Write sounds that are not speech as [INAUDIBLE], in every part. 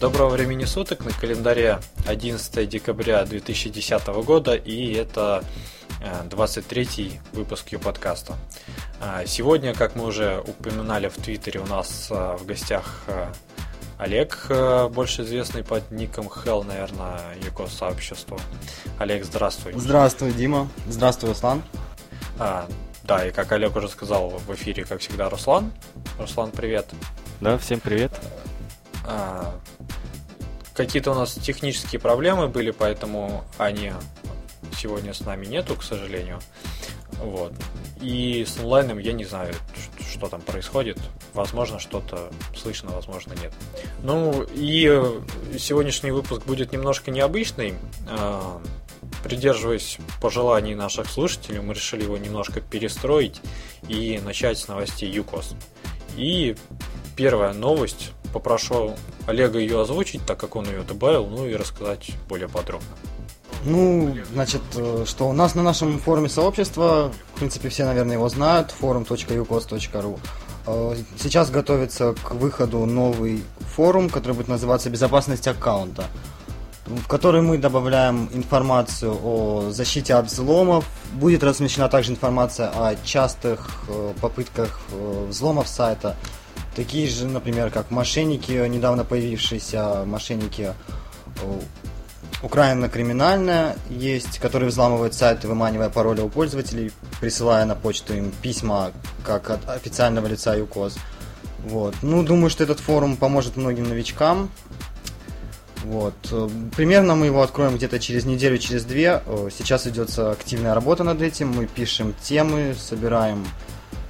Доброго времени суток, на календаре 11 декабря 2010 года, и это 23 э, выпуск Ю-подкаста. А, сегодня, как мы уже упоминали в Твиттере, у нас э, в гостях э, Олег, больше известный под ником Hell, наверное, Юко сообщество. Олег, здравствуй. Здравствуй, Дима. Здравствуй, Руслан. А, да, и как Олег уже сказал в эфире, как всегда, Руслан. Руслан, привет. Да, всем привет. А, какие-то у нас технические проблемы были, поэтому Ани сегодня с нами нету, к сожалению. Вот. И с онлайном я не знаю, что там происходит. Возможно, что-то слышно, возможно, нет. Ну, и сегодняшний выпуск будет немножко необычный. А, придерживаясь пожеланий наших слушателей, мы решили его немножко перестроить и начать с новостей ЮКОС. И первая новость попрошу Олега ее озвучить, так как он ее добавил, ну и рассказать более подробно. Ну, значит, э, что у нас на нашем форуме сообщества, в принципе, все, наверное, его знают, forum.ucos.ru. Э, сейчас готовится к выходу новый форум, который будет называться «Безопасность аккаунта», в который мы добавляем информацию о защите от взломов. Будет размещена также информация о частых э, попытках взломов сайта, Такие же, например, как мошенники, недавно появившиеся мошенники э, Украина криминальная есть, которые взламывают сайты, выманивая пароли у пользователей, присылая на почту им письма как от официального лица ЮКОС. Вот. Ну, думаю, что этот форум поможет многим новичкам. Вот. Примерно мы его откроем где-то через неделю, через две. Э, сейчас идется активная работа над этим. Мы пишем темы, собираем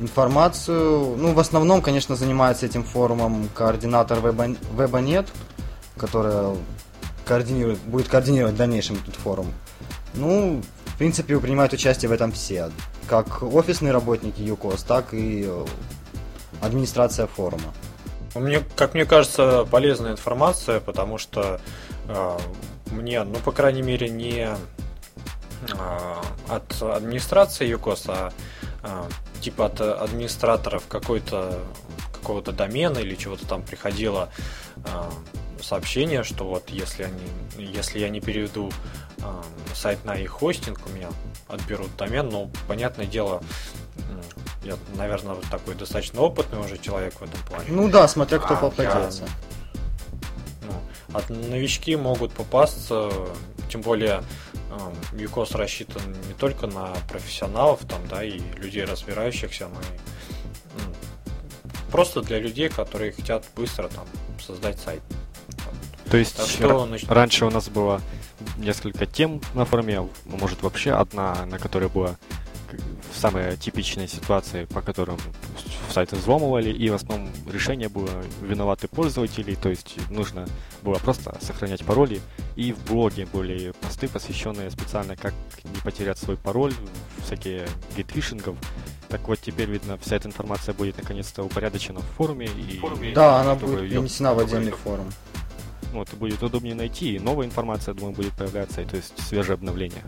информацию. Ну, в основном, конечно, занимается этим форумом координатор Web WebAnet, которая координирует, будет координировать в дальнейшем этот форум. Ну, в принципе, принимают участие в этом все. Как офисные работники ЮКОС, так и э, администрация форума. Мне, как мне кажется, полезная информация, потому что э, мне, ну, по крайней мере, не э, от администрации ЮКОС, а э, типа от администраторов какой-то какого-то домена или чего-то там приходило э, сообщение, что вот если они, если я не переведу э, сайт на их хостинг, у меня отберут домен, ну, понятное дело, я, наверное, такой достаточно опытный уже человек в этом плане. Ну да, смотря кто а, попадется. Я, ну, а новички могут попасться, тем более Юкос рассчитан не только на профессионалов, там, да, и людей разбирающихся, но и просто для людей, которые хотят быстро там создать сайт. То есть так что, значит... раньше у нас было несколько тем на форуме, может вообще одна, на которой была самая типичная ситуация, по которым сайты взломывали, и в основном решение было виноваты пользователи, то есть нужно было просто сохранять пароли, и в блоге были посты, посвященные специально, как не потерять свой пароль, всякие гейтфишингов. Так вот, теперь, видно, вся эта информация будет наконец-то упорядочена в форуме. И, форуме да, она будет перенесена в отдельный форум. Вот, и будет удобнее найти, и новая информация, думаю, будет появляться, то есть свежее обновление.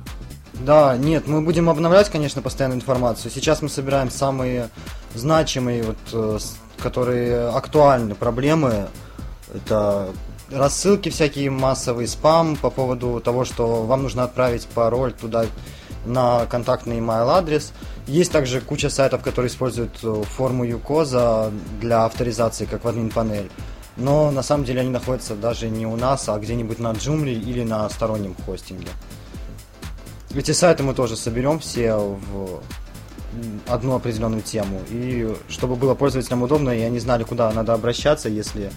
Да, нет, мы будем обновлять, конечно, постоянно информацию. Сейчас мы собираем самые значимые, вот, э, которые актуальны проблемы. Это рассылки всякие, массовый спам по поводу того, что вам нужно отправить пароль туда на контактный email адрес. Есть также куча сайтов, которые используют э, форму ЮКОЗа для авторизации, как в админ панель. Но на самом деле они находятся даже не у нас, а где-нибудь на Joomla или на стороннем хостинге. Эти сайты мы тоже соберем все в одну определенную тему. И чтобы было пользователям удобно, и они знали, куда надо обращаться, если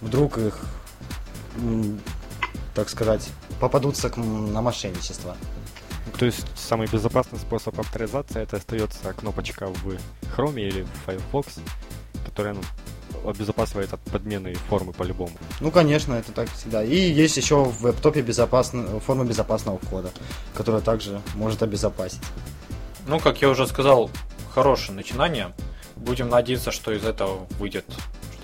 вдруг их, так сказать, попадутся на мошенничество. То есть самый безопасный способ авторизации это остается кнопочка в Chrome или в Firefox, которая ну, обезопасивает от подмены формы по-любому. Ну, конечно, это так всегда. И есть еще в веб-топе безопасно... форма безопасного входа, которая также может обезопасить. Ну, как я уже сказал, хорошее начинание. Будем надеяться, что из этого выйдет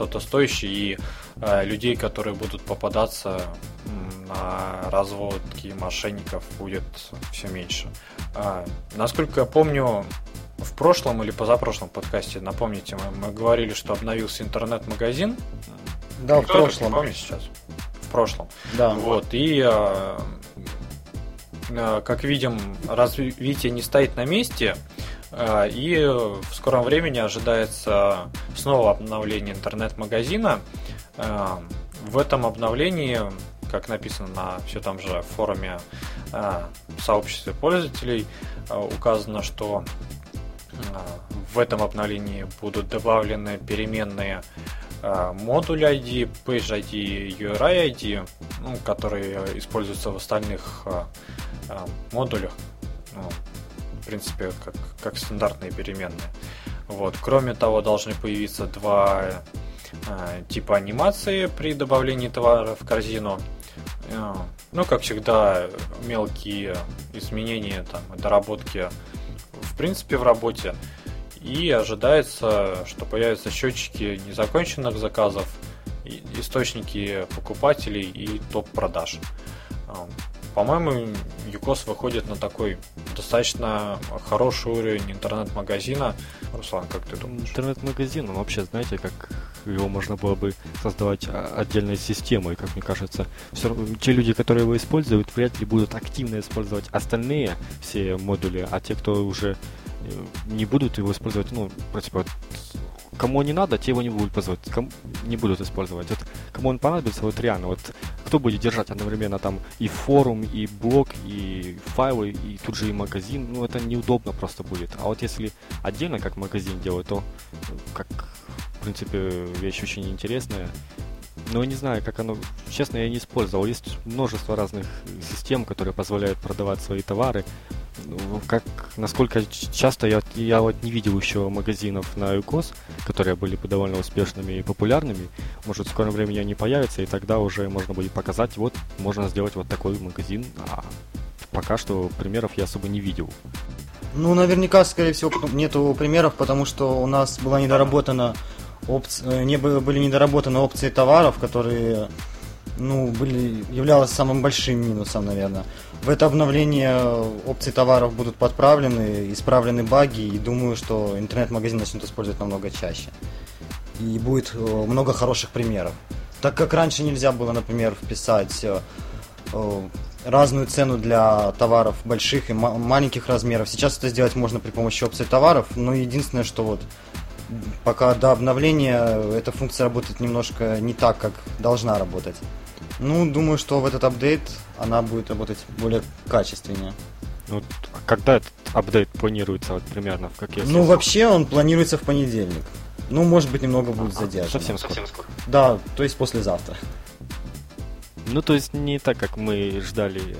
что-то стоящее, и э, людей, которые будут попадаться на разводки мошенников, будет все меньше. Э, насколько я помню, в прошлом или позапрошлом подкасте, напомните, мы, мы говорили, что обновился интернет-магазин. Да, в прошлом. Помните сейчас? В прошлом. Да. Вот, и э, э, как видим, развитие не стоит на месте, и в скором времени ожидается снова обновление интернет-магазина. Э, в этом обновлении, как написано на все там же форуме э, сообществе пользователей, э, указано, что в этом обновлении будут добавлены переменные модуль ID, Page ID URI ID, ну, которые используются в остальных модулях. В принципе, как, как стандартные переменные. Вот. Кроме того, должны появиться два э, типа анимации при добавлении товара в корзину. Э, ну, как всегда, мелкие изменения, там, доработки в принципе в работе. И ожидается, что появятся счетчики незаконченных заказов, источники покупателей и топ продаж. Э, по-моему, ЮКОС выходит на такой достаточно хороший уровень интернет-магазина. Руслан, как ты думаешь? Интернет-магазин, он вообще, знаете, как его можно было бы создавать отдельной системой, как мне кажется. Все те люди, которые его используют, вряд ли будут активно использовать остальные все модули, а те, кто уже э, не будут его использовать, ну, типа, кому не надо, те его не будут позвать, кому, не будут использовать. Вот, кому он понадобится, вот реально, вот кто будет держать одновременно там и форум, и блог, и файлы, и тут же и магазин, ну это неудобно просто будет. А вот если отдельно как магазин делать, то как, в принципе, вещь очень интересная. Но не знаю, как оно... Честно, я не использовал. Есть множество разных систем, которые позволяют продавать свои товары. Ну, как, насколько часто я, я вот не видел еще магазинов на ЮКОС, которые были бы довольно успешными и популярными. Может, в скором времени они появятся, и тогда уже можно будет показать, вот, можно сделать вот такой магазин. А пока что примеров я особо не видел. Ну, наверняка, скорее всего, нету примеров, потому что у нас была недоработана опци... Э, не были недоработаны опции товаров, которые ну, были, являлось самым большим минусом, наверное. В это обновление опции товаров будут подправлены, исправлены баги, и думаю, что интернет-магазин начнут использовать намного чаще. И будет э, много хороших примеров. Так как раньше нельзя было, например, вписать э, э, разную цену для товаров больших и маленьких размеров. Сейчас это сделать можно при помощи опций товаров, но единственное, что вот пока до обновления эта функция работает немножко не так, как должна работать. Ну, думаю, что в этот апдейт она будет работать более качественнее. Ну, когда этот апдейт планируется, вот примерно в какие Ну, вообще он планируется в понедельник. Ну, может быть, немного будет а, задержан. Совсем скоро. Совсем скоро. Да, то есть послезавтра. Ну, то есть не так, как мы ждали э,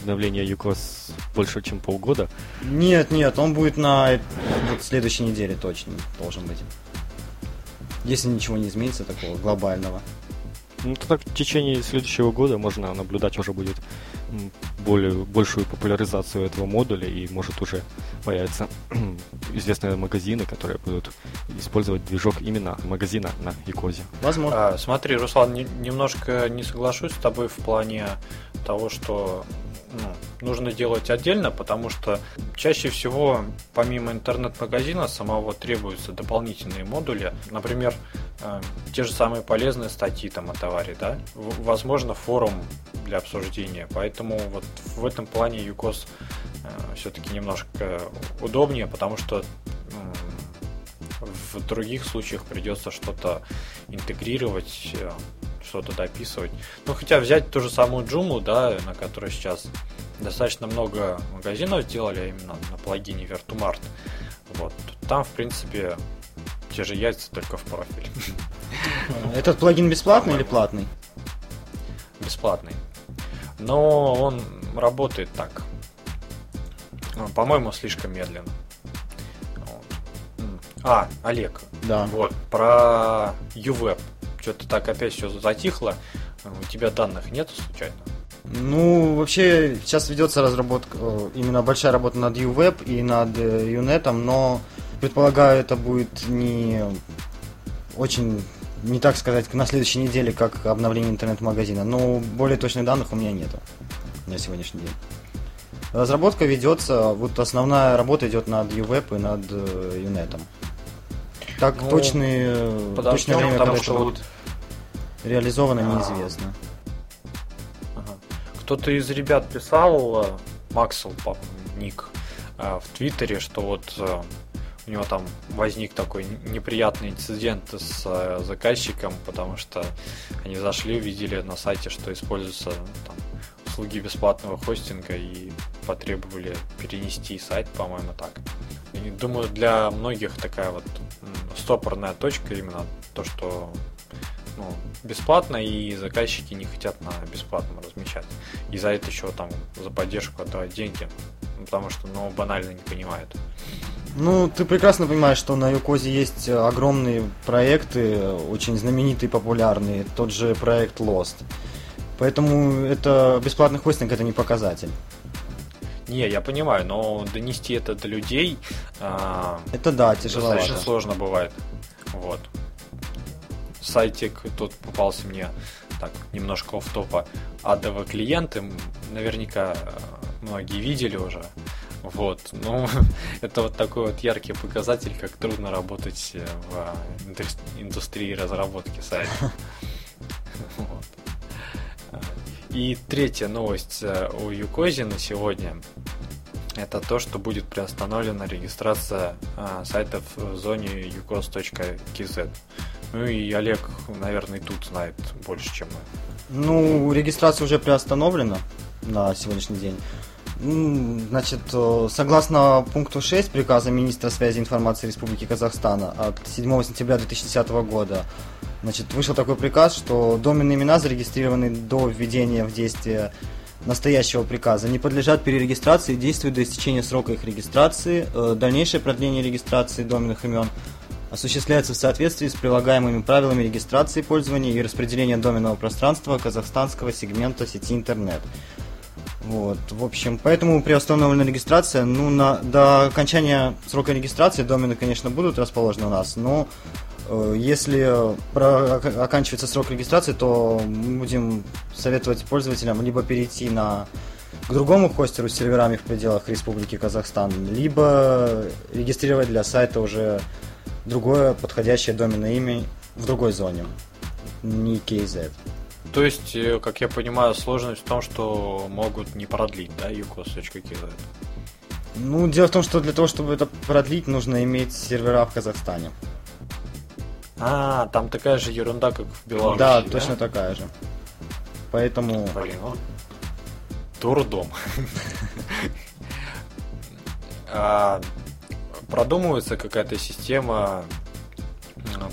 обновления ЮКОС больше, чем полгода? Нет, нет, он будет на вот, следующей неделе точно должен быть. Если ничего не изменится такого глобального. Ну, так в течение следующего года можно наблюдать уже будет более, большую популяризацию этого модуля, и может уже появятся [CLEARS THROAT] известные магазины, которые будут использовать движок именно магазина на Якозе. Возможно. А, смотри, Руслан, не, немножко не соглашусь с тобой в плане того, что ну, нужно делать отдельно, потому что чаще всего помимо интернет-магазина самого требуются дополнительные модули. Например, э, те же самые полезные статьи там о товаре, да, возможно, форум для обсуждения. Поэтому вот в этом плане ЮКОС э, все-таки немножко удобнее, потому что в других случаях придется что-то интегрировать, э, что-то дописывать. Ну, хотя взять ту же самую Joomla, да, на которой сейчас достаточно много магазинов сделали, а именно на плагине Vertumart. Вот. Там, в принципе, те же яйца, только в профиль. [LAUGHS] Этот плагин бесплатный или платный? Бесплатный. Но он работает так. По-моему, слишком медленно. А, Олег. Да. Вот, про UWeb. Что-то так опять все затихло. У тебя данных нет случайно? Ну, вообще, сейчас ведется разработка, э, именно большая работа над UWeb и над UNET, э, но предполагаю, это будет не очень, не так сказать, на следующей неделе, как обновление интернет-магазина. Но более точных данных у меня нету на сегодняшний день. Разработка ведется, вот основная работа идет над UWeb и над UNET. Э, так ну, точные, точное время, когда это будет реализовано, а, неизвестно. кто-то из ребят писал, э, Максел, ник, в Твиттере, что вот у него там возник такой неприятный инцидент с э, заказчиком, потому что они зашли, увидели на сайте, что используются там, услуги бесплатного хостинга и потребовали перенести сайт, по-моему, так. И думаю, для многих такая вот стопорная точка именно то, что ну, бесплатно, и заказчики не хотят на бесплатном размещать. И за это еще там за поддержку отдавать деньги, потому что, ну, банально не понимают. Ну, ты прекрасно понимаешь, что на Юкозе есть огромные проекты, очень знаменитые, популярные. Тот же проект Lost. Поэтому это бесплатный хостинг это не показатель. Не, я понимаю, но донести это до людей. А, это да, тяжело. Достаточно сложно бывает. Вот. Сайтик тут попался мне так немножко в топа адовые клиенты. Наверняка многие видели уже. Вот, [LAUGHS] ну, это вот такой вот яркий показатель, как трудно работать э, в индустрии разработки сайта. [LAUGHS] И третья новость э, у Юкози на сегодня это то, что будет приостановлена регистрация а, сайтов в зоне ucos.kz. Ну и Олег, наверное, тут знает больше, чем мы. Ну, регистрация уже приостановлена на сегодняшний день. Значит, э, согласно пункту 6 приказа министра связи и информации Республики Казахстана от 7 сентября 2010 года, значит, вышел такой приказ, что доменные имена, зарегистрированные до введения в действие настоящего приказа, не подлежат перерегистрации и действуют до истечения срока их регистрации. Э, дальнейшее продление регистрации доменных имен осуществляется в соответствии с прилагаемыми правилами регистрации пользования и распределения доменного пространства казахстанского сегмента сети интернет. Вот, в общем, поэтому приостановлена регистрация. Ну, на, до окончания срока регистрации домены, конечно, будут расположены у нас, но э, если про, оканчивается срок регистрации, то мы будем советовать пользователям либо перейти на к другому хостеру с серверами в пределах Республики Казахстан, либо регистрировать для сайта уже другое подходящее доменное имя в другой зоне, не KZ. То есть, э, как я понимаю, сложность в том, что могут не продлить, да, UCOS.kz? Ну, дело в том, что для того, чтобы это продлить, нужно иметь сервера в Казахстане. А, там такая же ерунда, как в Беларуси. Да, да? точно такая же. Поэтому. Блин, ну. Дурдом. [LAUGHS] а, продумывается какая-то система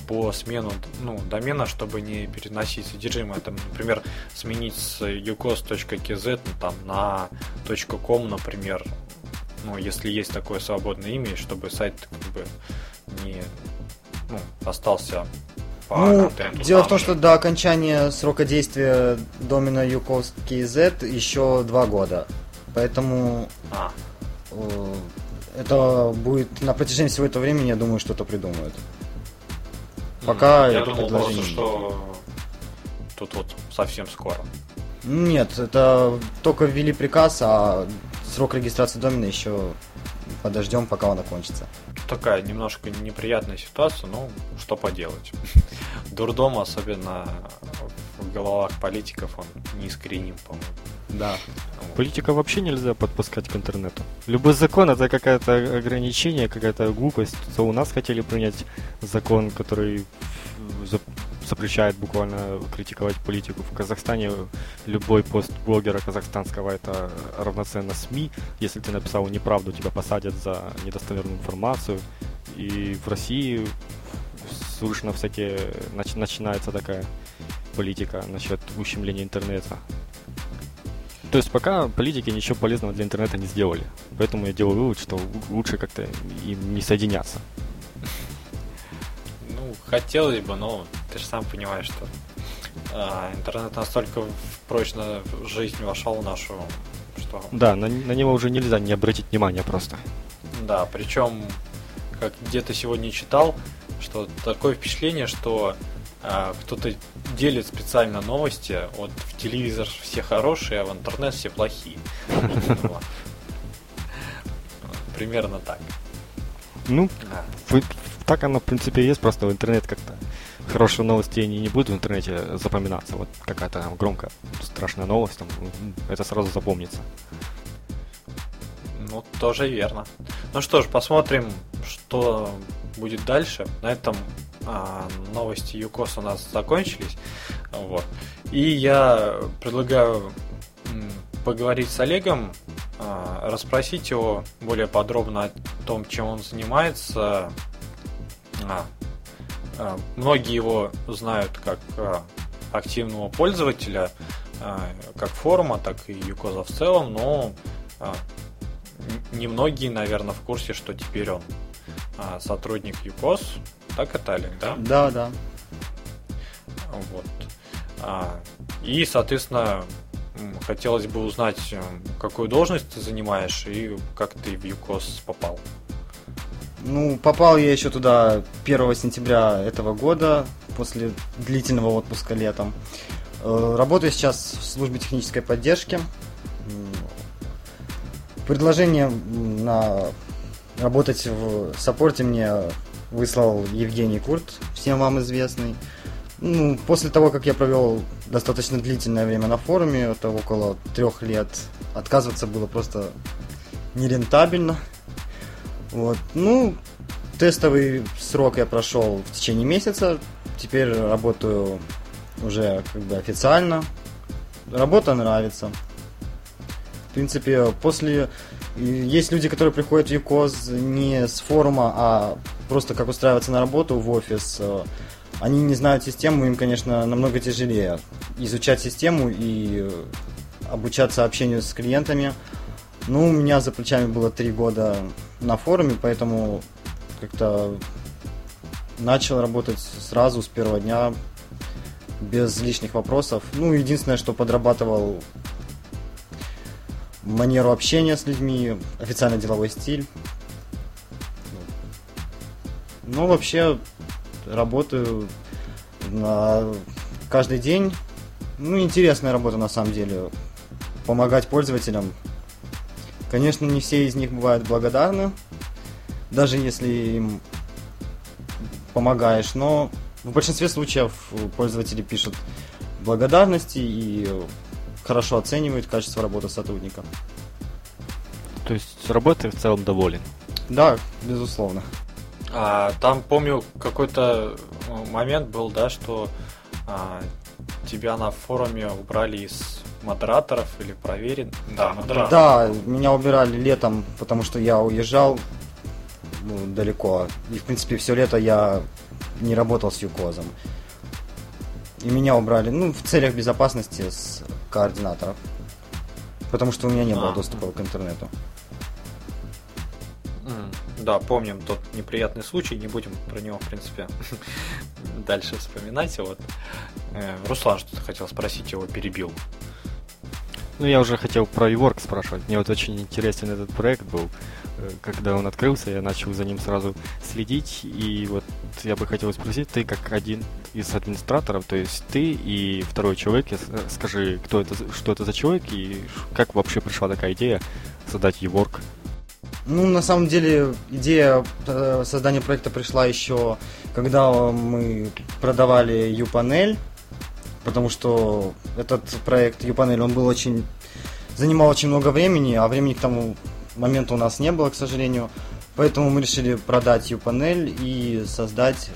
по смену ну, домена, чтобы не переносить содержимое. Там, например, сменить с ucos.kz там, на .com, например, ну, если есть такое свободное имя, чтобы сайт как бы не ну, остался по ну, Дело в том, что до окончания срока действия домена ucos.kz еще два года. Поэтому а. Э, это будет на протяжении всего этого времени, я думаю, что-то придумают. Пока Я думал просто, что тут вот совсем скоро. Нет, это только ввели приказ, а срок регистрации домена еще подождем, пока он окончится. Такая немножко неприятная ситуация, но что поделать. [LAUGHS] Дурдом, особенно в головах политиков, он неискореним, по-моему. Да. Политика вообще нельзя подпускать к интернету. Любой закон это какое-то ограничение, какая-то глупость. То у нас хотели принять закон, который запрещает буквально критиковать политику. В Казахстане любой пост блогера казахстанского это равноценно СМИ. Если ты написал неправду, тебя посадят за недостоверную информацию. И в России слышно всякие, начинается такая политика насчет ущемления интернета. То есть пока политики ничего полезного для интернета не сделали. Поэтому я делаю вывод, что лучше как-то им не соединяться. Ну, хотелось бы, но ты же сам понимаешь, что а, интернет настолько прочно в жизнь вошел в нашу, что... Да, на, на него уже нельзя не обратить внимания просто. Да, причем, как где-то сегодня читал, что такое впечатление, что кто-то делит специально новости, вот в телевизор все хорошие, а в интернет все плохие. Примерно так. Ну, так оно, в принципе, есть, просто в интернет как-то хорошие новости они не будут в интернете запоминаться. Вот какая-то там громкая, страшная новость, там, это сразу запомнится. Ну, тоже верно. Ну что ж, посмотрим, что будет дальше. На этом а, новости ЮКОС у нас закончились. Вот. И я предлагаю поговорить с Олегом, а, расспросить его более подробно о том, чем он занимается. А, многие его знают как активного пользователя, как форума, так и Юкоза в целом, но немногие, наверное, в курсе, что теперь он сотрудник ЮКОС. Так это Олег, да? Да, да. Вот. А, и, соответственно, хотелось бы узнать, э, какую должность ты занимаешь и как ты в ЮКОС попал. Ну, попал я еще туда 1 сентября этого года, после длительного отпуска летом. Э, работаю сейчас в службе технической поддержки. Предложение на работать в саппорте мне выслал Евгений Курт, всем вам известный. Ну, после того, как я провел достаточно длительное время на форуме, это около трех лет, отказываться было просто нерентабельно. Вот. Ну, тестовый срок я прошел в течение месяца. Теперь работаю уже как бы официально. Работа нравится. В принципе, после... Есть люди, которые приходят в ЮКОЗ не с форума, а просто как устраиваться на работу в офис они не знают систему, им, конечно, намного тяжелее изучать систему и обучаться общению с клиентами. Ну, у меня за плечами было три года на форуме, поэтому как-то начал работать сразу с первого дня без лишних вопросов. Ну, единственное, что подрабатывал манеру общения с людьми, официально деловой стиль. Ну, вообще, работаю на каждый день. Ну, интересная работа на самом деле. Помогать пользователям. Конечно, не все из них бывают благодарны, даже если им помогаешь, но в большинстве случаев пользователи пишут благодарности и хорошо оценивают качество работы сотрудника. То есть работой в целом доволен? Да, безусловно. А, там, помню, какой-то э, момент был, да, что а, тебя на форуме убрали из модераторов или проверен. Да, модераторов. Да, меня убирали летом, потому что я уезжал ну, далеко. И, в принципе, все лето я не работал с Юкозом. И меня убрали, ну, в целях безопасности с координаторов. Потому что у меня не а. было доступа к интернету. Да, помним тот неприятный случай, не будем про него, в принципе, [LAUGHS] дальше вспоминать. Вот. Э, Руслан что-то хотел спросить, его перебил. Ну, я уже хотел про Ework спрашивать. Мне вот очень интересен этот проект был. Э, когда он открылся, я начал за ним сразу следить. И вот я бы хотел спросить, ты как один из администраторов, то есть ты и второй человек, скажи, кто это, что это за человек и как вообще пришла такая идея создать Ework ну, на самом деле, идея э, создания проекта пришла еще, когда мы продавали U-панель, потому что этот проект U-панель, он был очень... занимал очень много времени, а времени к тому моменту у нас не было, к сожалению. Поэтому мы решили продать U-панель и создать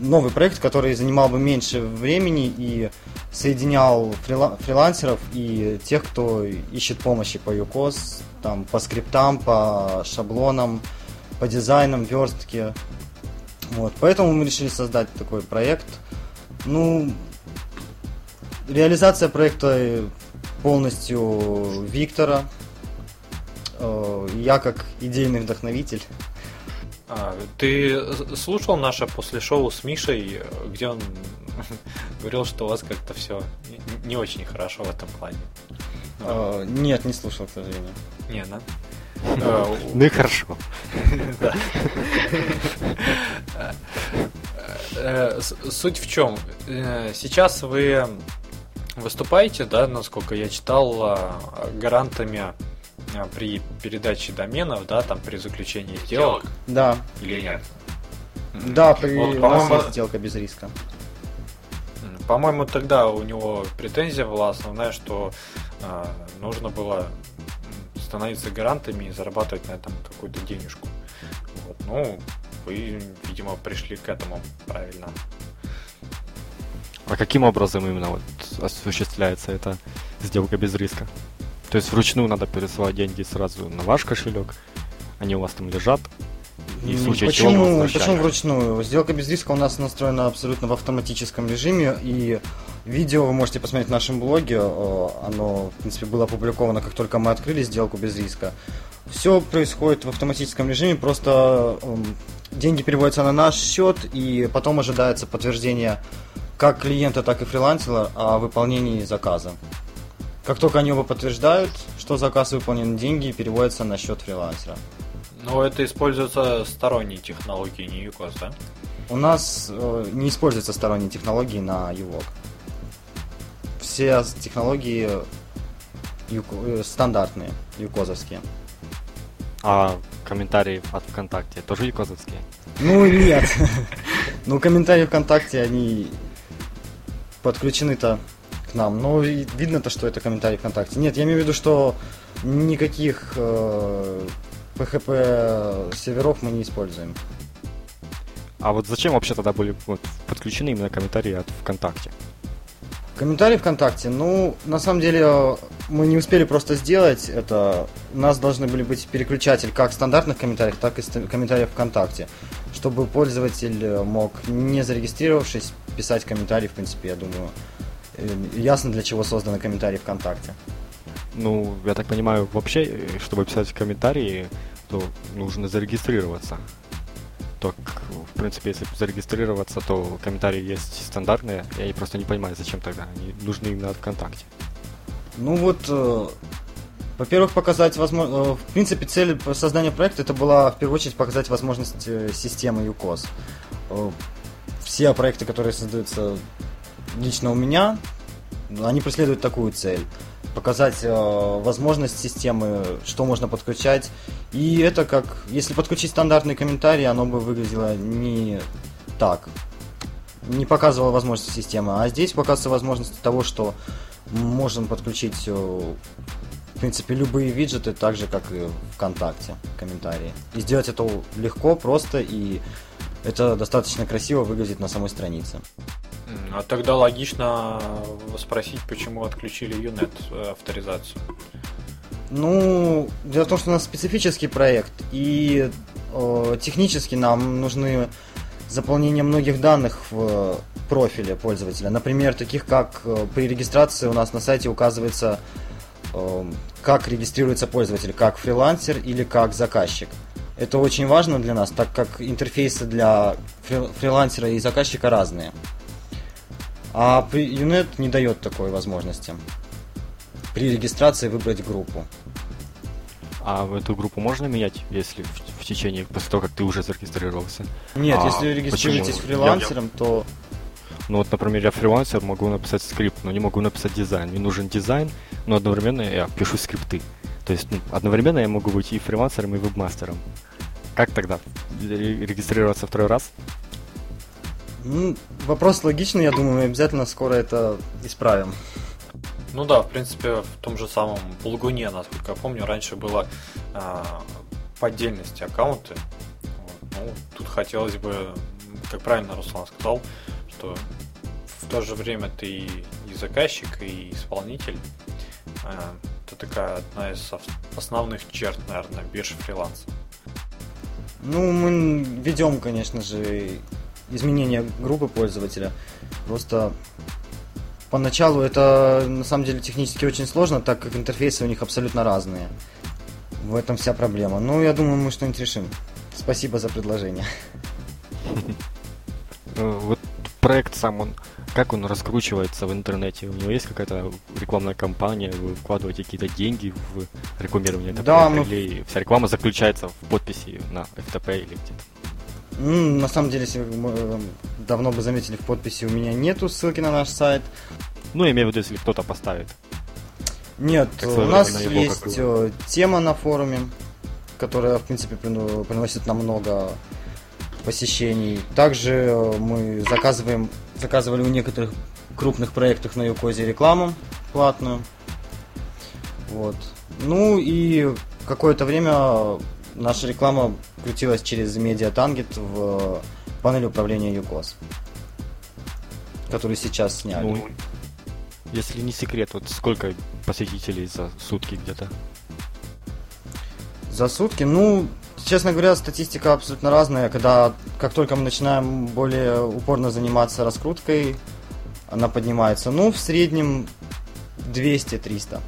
новый проект, который занимал бы меньше времени и соединял фрилансеров и тех, кто ищет помощи по UCOS, там, по скриптам, по шаблонам, по дизайнам, верстке. Вот. Поэтому мы решили создать такой проект. Ну, реализация проекта полностью Виктора, Э, я как идейный вдохновитель. А, ты слушал наше после шоу с Мишей, где он [LAUGHS] говорил, что у вас как-то все не очень хорошо в этом плане? А, нет, не слушал, к сожалению. Не, да? А, ну и хорошо. [LAUGHS] Э, суть в чем? Э, сейчас вы выступаете, да, насколько я читал, гарантами а, при передаче доменов, да, там при заключении сделок. Да. Или нет? Да, при вот, у нас есть сделка без риска. по-моему, тогда у него претензия была основная, что нужно было становиться гарантами и зарабатывать на этом какую-то денежку. Вот. Ну, вы, видимо, пришли к этому правильно. А каким образом именно вот осуществляется эта сделка без риска? То есть вручную надо пересылать деньги сразу на ваш кошелек, они у вас там лежат, и в случае почему, чего почему вручную? Сделка без риска у нас настроена абсолютно в автоматическом режиме, и видео вы можете посмотреть в нашем блоге, оно, в принципе, было опубликовано, как только мы открыли сделку без риска. Все происходит в автоматическом режиме, просто деньги переводятся на наш счет, и потом ожидается подтверждение как клиента, так и фрилансера о выполнении заказа. Как только они его подтверждают, что заказ выполнен, деньги переводятся на счет фрилансера. Но это используются сторонние технологии, не UCOS, да? У нас э, не используются сторонние технологии на UVOG. Все технологии юко, э, стандартные, юкозовские. А комментарии от ВКонтакте тоже юкозовские? Ну нет. [LAUGHS] Ну комментарии ВКонтакте, они подключены-то к нам. Но видно-то, что это комментарии ВКонтакте. Нет, я имею в виду, что никаких э, PHP серверов мы не используем. А вот зачем вообще тогда были вот, подключены именно комментарии от ВКонтакте? Комментарии ВКонтакте, ну, на самом деле, мы не успели просто сделать это. У нас должны были быть переключатель как стандартных комментариев, так и комментариев ВКонтакте, чтобы пользователь мог, не зарегистрировавшись, писать комментарии, в принципе, я думаю, э, ясно, для чего созданы комментарии ВКонтакте. Ну, я так понимаю, вообще, э, чтобы писать комментарии, то нужно зарегистрироваться. Так, в принципе, если зарегистрироваться, то комментарии есть стандартные. Я просто не понимаю, зачем тогда они нужны именно от ВКонтакте. Ну вот, э, во-первых, показать возможность... Э, в принципе, цель создания проекта это была в первую очередь показать возможность э, системы UCOS. Э, все проекты, которые создаются лично у меня, они преследуют такую цель показать э, возможность системы, что можно подключать. И это как, если подключить стандартные комментарии, оно бы выглядело не так. Не показывало возможности системы. А здесь показывается возможность того, что можем подключить, э, в принципе, любые виджеты, так же, как и ВКонтакте, комментарии. И сделать это легко, просто, и это достаточно красиво выглядит на самой странице. А тогда логично спросить, почему отключили UNET э, авторизацию. Ну, дело в том, что у нас специфический проект, и э, технически нам нужны заполнение многих данных в профиле пользователя. Например, таких как э, при регистрации у нас на сайте указывается, э, как регистрируется пользователь, как фрилансер или как заказчик. Это очень важно для нас, так как интерфейсы для фрилансера и заказчика разные. А UNET не дает такой возможности. При регистрации выбрать группу. А в эту группу можно менять, если в, в течение, после того, как ты уже зарегистрировался? Нет, а если регистрируетесь почему? фрилансером, я, то... Ну вот, например, я фрилансер, могу написать скрипт, но не могу написать дизайн. Мне нужен дизайн, но одновременно я пишу скрипты. То есть ну, одновременно я могу быть и фрилансером, и вебмастером. Как тогда? Регистрироваться второй раз? Ну, вопрос логичный, я думаю, мы обязательно скоро это исправим. Ну да, в принципе, в том же самом Булгуне, насколько я помню, раньше было э, по отдельности аккаунты. Вот. Ну, тут хотелось бы, как правильно Руслан сказал, что в то же время ты и, и заказчик, и исполнитель. Э, это такая одна из основных черт, наверное, биржи фриланса. Ну, мы ведем, конечно же, изменения группы пользователя. Просто поначалу это на самом деле технически очень сложно, так как интерфейсы у них абсолютно разные. В этом вся проблема. Ну, я думаю, мы что-нибудь решим. Спасибо за предложение. [LAUGHS] Э, вот проект сам, он как он раскручивается в интернете? У него есть какая-то рекламная кампания, вы вкладываете какие-то деньги в рекламирование да, мы... или вся реклама заключается в подписи на FTP или где-то? Ну, на самом деле, если вы э, давно бы заметили в подписи, у меня нету ссылки на наш сайт. Ну, имею в виду, если кто-то поставит. Нет, у нас есть э, тема на форуме, которая, в принципе, приносит нам много посещений. Также э, мы заказываем, заказывали у некоторых крупных проектах на Юкозе рекламу платную. Вот. Ну и какое-то время наша реклама крутилась через медиатангет в панель управления ЮКОС, который сейчас сняли. Ну, если не секрет, вот сколько посетителей за сутки где-то? За сутки? Ну, честно говоря, статистика абсолютно разная. Когда, как только мы начинаем более упорно заниматься раскруткой, она поднимается. Ну, в среднем 200-300.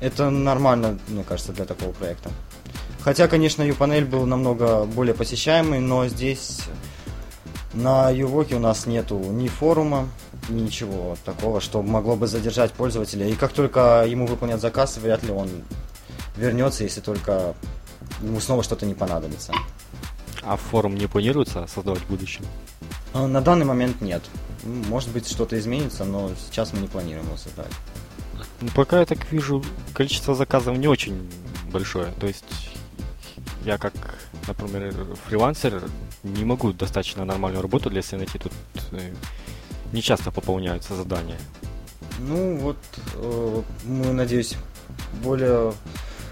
Это нормально, мне кажется, для такого проекта. Хотя, конечно, U-панель был намного более посещаемый, но здесь на Ювоке у нас нету ни форума, ничего такого, что могло бы задержать пользователя. И как только ему выполнят заказ, вряд ли он вернется, если только ему снова что-то не понадобится. А форум не планируется создавать в будущем? А, на данный момент нет. Может быть, что-то изменится, но сейчас мы не планируем его создать. Ну, пока я так вижу, количество заказов не очень большое. То есть я как, например, фрилансер не могу достаточно нормальную работу для себя найти. Тут э, не часто пополняются задания. Ну вот, э, мы, надеюсь, более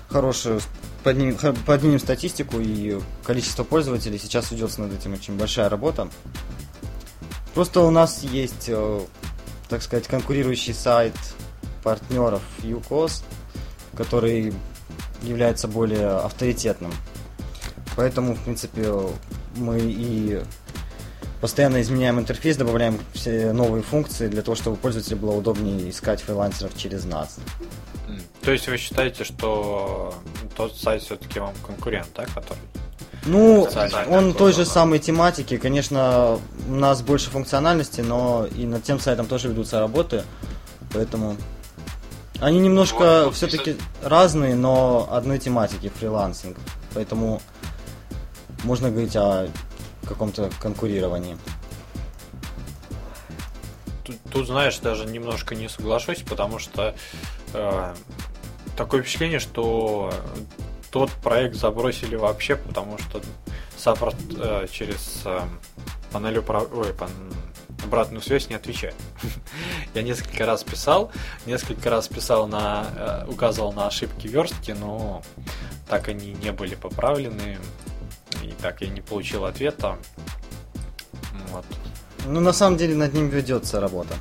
хорошую поднимем, поднимем статистику и количество пользователей. Сейчас ведется над этим очень большая работа. Просто у нас есть, э, так сказать, конкурирующий сайт партнеров UCOS, который является более авторитетным. Поэтому, в принципе, мы и постоянно изменяем интерфейс, добавляем все новые функции для того, чтобы пользователю было удобнее искать фрилансеров через нас. То есть вы считаете, что тот сайт все-таки вам конкурент, да, который? Ну, он той же самой тематики. Конечно, у нас больше функциональности, но и над тем сайтом тоже ведутся работы. Поэтому они немножко вот, все-таки разные, но одной тематики фрилансинг. Поэтому можно говорить о каком-то конкурировании. Тут, тут, знаешь, даже немножко не соглашусь, потому что э, такое впечатление, что тот проект забросили вообще, потому что саппорт э, через э, панель управ... Ой, пан... обратную связь не отвечает. [LAUGHS] Я несколько раз писал, несколько раз писал на, э, указывал на ошибки верстки, но так они не были поправлены. И так я не получил ответа. Вот. Ну, на самом деле, над ним ведется работа.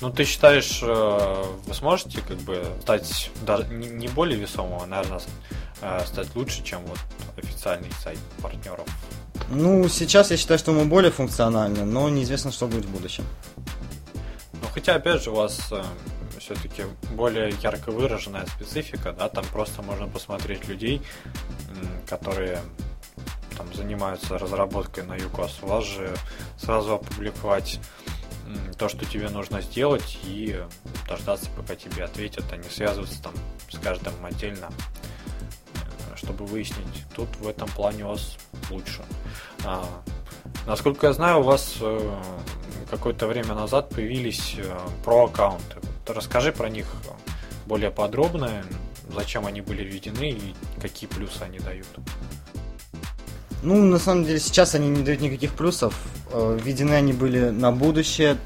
Ну, ты считаешь, э, вы сможете как бы стать не более весомым, а, наверное, э, стать лучше, чем вот официальный сайт партнеров? Ну, сейчас я считаю, что мы более функциональны, но неизвестно, что будет в будущем. Ну, хотя, опять же, у вас э, все-таки более ярко выраженная специфика, да, там просто можно посмотреть людей, которые там занимаются разработкой на UCOS, у вас же сразу опубликовать то, что тебе нужно сделать, и дождаться, пока тебе ответят, а не связываться там с каждым отдельно, э, чтобы выяснить. Тут в этом плане у вас лучше. А, насколько я знаю, у вас э, какое-то время назад появились э, про-аккаунты. Вот расскажи про них более подробно, зачем они были введены и какие плюсы они дают. Ну, на самом деле, сейчас они не дают никаких плюсов. Э, введены они были на будущее.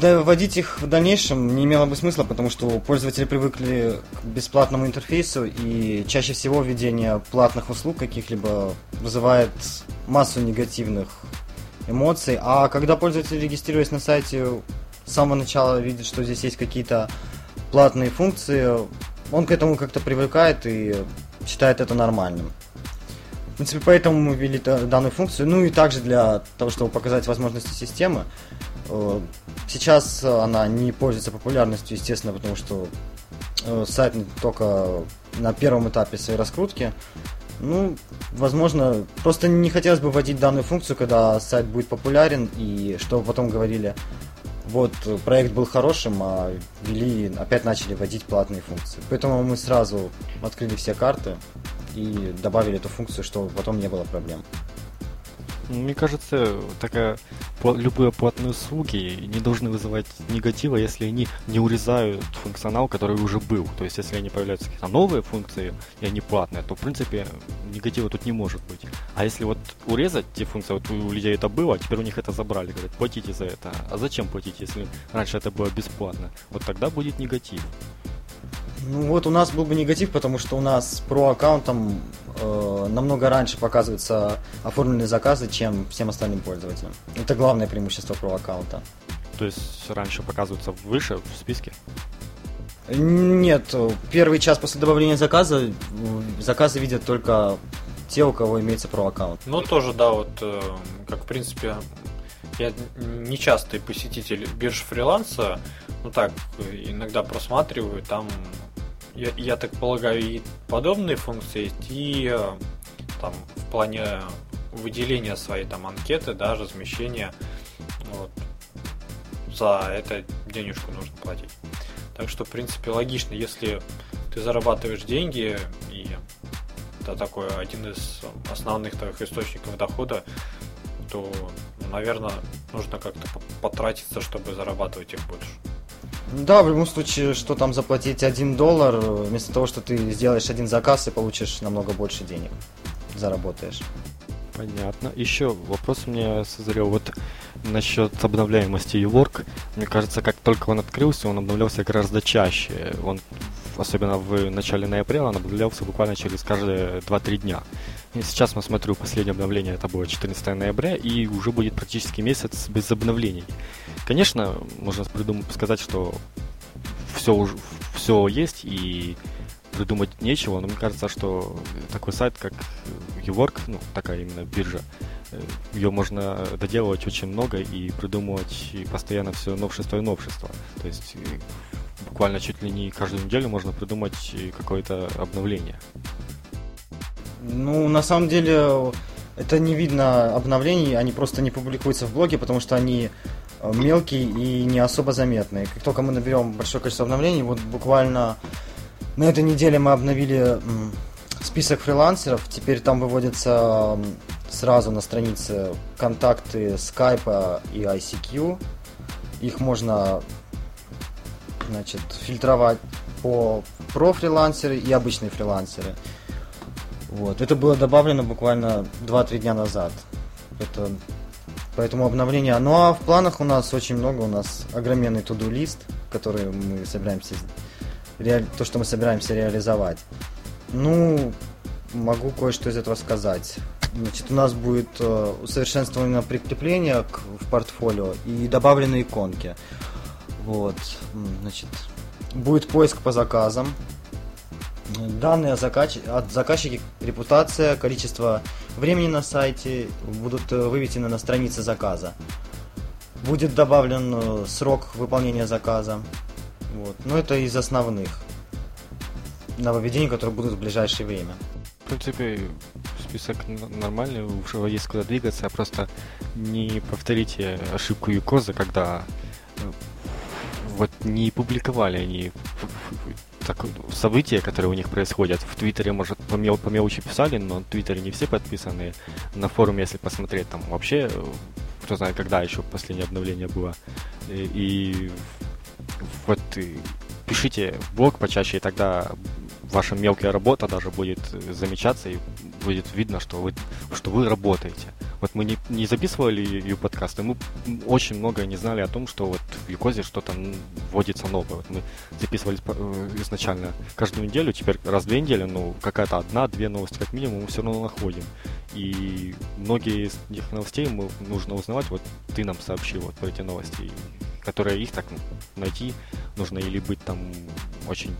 Да, вводить их в дальнейшем не имело бы смысла, потому что пользователи привыкли к бесплатному интерфейсу, и чаще всего введение платных услуг каких-либо вызывает массу негативных эмоций. А когда пользователь, регистрируясь на сайте, с самого начала видит, что здесь есть какие-то платные функции, он к этому как-то привыкает и считает это нормальным. В принципе, поэтому мы ввели данную функцию. Ну и также для того, чтобы показать возможности системы. Э, сейчас она не пользуется популярностью, естественно, потому что э, сайт только на первом этапе своей раскрутки. Ну, возможно, просто не хотелось бы вводить данную функцию, когда сайт будет популярен, и чтобы потом говорили, вот, проект был хорошим, а ввели, опять начали вводить платные функции. Поэтому мы сразу открыли все карты и добавили эту функцию, чтобы потом не было проблем. Мне кажется, такая любые платные услуги не должны вызывать негатива, если они не урезают функционал, который уже был. То есть, если они появляются какие-то новые функции, и они платные, то, в принципе, негатива тут не может быть. А если вот урезать те функции, вот у людей это было, а теперь у них это забрали, говорят, платите за это. А зачем платить, если раньше это было бесплатно? Вот тогда будет негатив. Ну вот у нас был бы негатив, потому что у нас про аккаунтом э, намного раньше показываются оформленные заказы, чем всем остальным пользователям. Это главное преимущество про аккаунта. То есть раньше показываются выше в списке? Нет, первый час после добавления заказа заказы видят только те, у кого имеется про аккаунт. Ну тоже, да, вот э, как в принципе я не частый посетитель бирж фриланса, ну так, иногда просматриваю, там я, я так полагаю, и подобные функции есть, и э, там в плане выделения своей там анкеты, да, размещения. Вот. За это денежку нужно платить. Так что, в принципе, логично, если ты зарабатываешь деньги, и это такой один из основных твоих источников дохода, то, наверное, нужно как-то потратиться, чтобы зарабатывать их больше. Да, в любом случае, что там заплатить 1 доллар, вместо того, что ты сделаешь один заказ и получишь намного больше денег, заработаешь. Понятно. Еще вопрос мне созрел вот насчет обновляемости eWork. Мне кажется, как только он открылся, он обновлялся гораздо чаще. Он, особенно в начале ноября, он обновлялся буквально через каждые 2-3 дня. И сейчас мы смотрю, последнее обновление это было 14 ноября, и уже будет практически месяц без обновлений. Конечно, можно придумать, сказать, что все, все есть и придумать нечего, но мне кажется, что такой сайт, как Uwork, ну, такая именно биржа, э, ее можно доделывать очень много и придумывать постоянно все новшество и новшество. То есть э, буквально чуть ли не каждую неделю можно придумать какое-то обновление. Ну, на самом деле, это не видно обновлений, они просто не публикуются в блоге, потому что они э, мелкие и не особо заметные. Как только мы наберем большое количество обновлений, вот буквально на этой неделе мы обновили список фрилансеров, теперь там выводятся сразу на странице контакты Skype и ICQ. Их можно значит, фильтровать по про фрилансеры и обычные фрилансеры. Вот. Это было добавлено буквально 2-3 дня назад. Это Поэтому обновление. Ну а в планах у нас очень много. У нас огроменный туду лист, который мы собираемся то, что мы собираемся реализовать. Ну, могу кое-что из этого сказать. Значит, у нас будет э, усовершенствование прикрепления к, в портфолио и добавлены иконки. Вот, значит, будет поиск по заказам. Данные от заказчика, репутация, количество времени на сайте будут э, выведены на странице заказа. Будет добавлен э, срок выполнения заказа. Вот. Но это из основных нововведений, которые будут в ближайшее время. В принципе, список нормальный, уже есть куда двигаться, просто не повторите ошибку Юкоза, когда э, вот не публиковали они так, события, которые у них происходят. В Твиттере, может, по, мел, по мелочи писали, но в Твиттере не все подписаны. На форуме, если посмотреть, там вообще, кто знает, когда еще последнее обновление было. И, и вот и пишите блог почаще, и тогда ваша мелкая работа даже будет замечаться и будет видно, что вы, что вы работаете. Вот мы не, не записывали ее подкасты, мы очень много не знали о том, что вот в Юкозе что-то вводится новое. Вот мы записывали э, изначально каждую неделю, теперь раз в две недели, ну, какая-то одна-две новости как минимум мы все равно находим. И многие из этих новостей мы нужно узнавать, вот ты нам сообщил вот про эти новости, которые их так найти нужно или быть там очень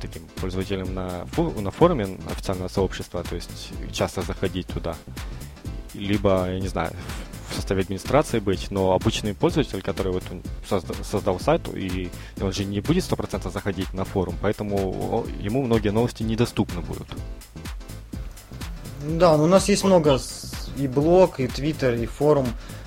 таким пользователем на, фу, на форуме официального сообщества, то есть часто заходить туда, либо, я не знаю, в составе администрации быть, но обычный пользователь, который вот создал, создал сайт, и он же не будет 100% заходить на форум, поэтому ему многие новости недоступны будут. Да, но у нас есть много и блог, и твиттер, и форум.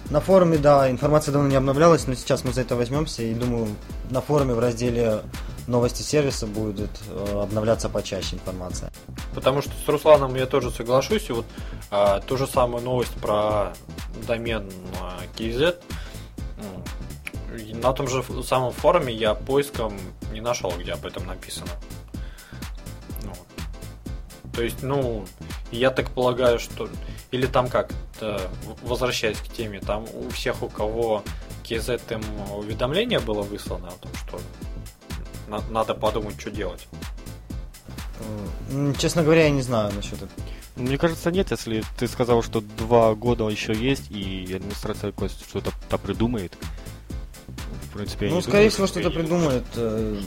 На форуме, да, информация давно не обновлялась, но сейчас мы за это возьмемся и думаю, на форуме в разделе новости сервиса будет э, обновляться почаще информация. Потому что с Русланом я тоже соглашусь. И вот а, ту же самую новость про домен KZ. На том же самом форуме я поиском не нашел, где об этом написано. Ну, то есть, ну, я так полагаю, что... Или там как, возвращаясь к теме, там у всех, у кого KZ им уведомление было выслано о том, что надо подумать, что делать. Честно говоря, я не знаю насчет этого. Мне кажется, нет, если ты сказал, что два года еще есть, и администрация что-то придумает. В принципе, ну, скорее думаю, всего, что-то придумает. Э,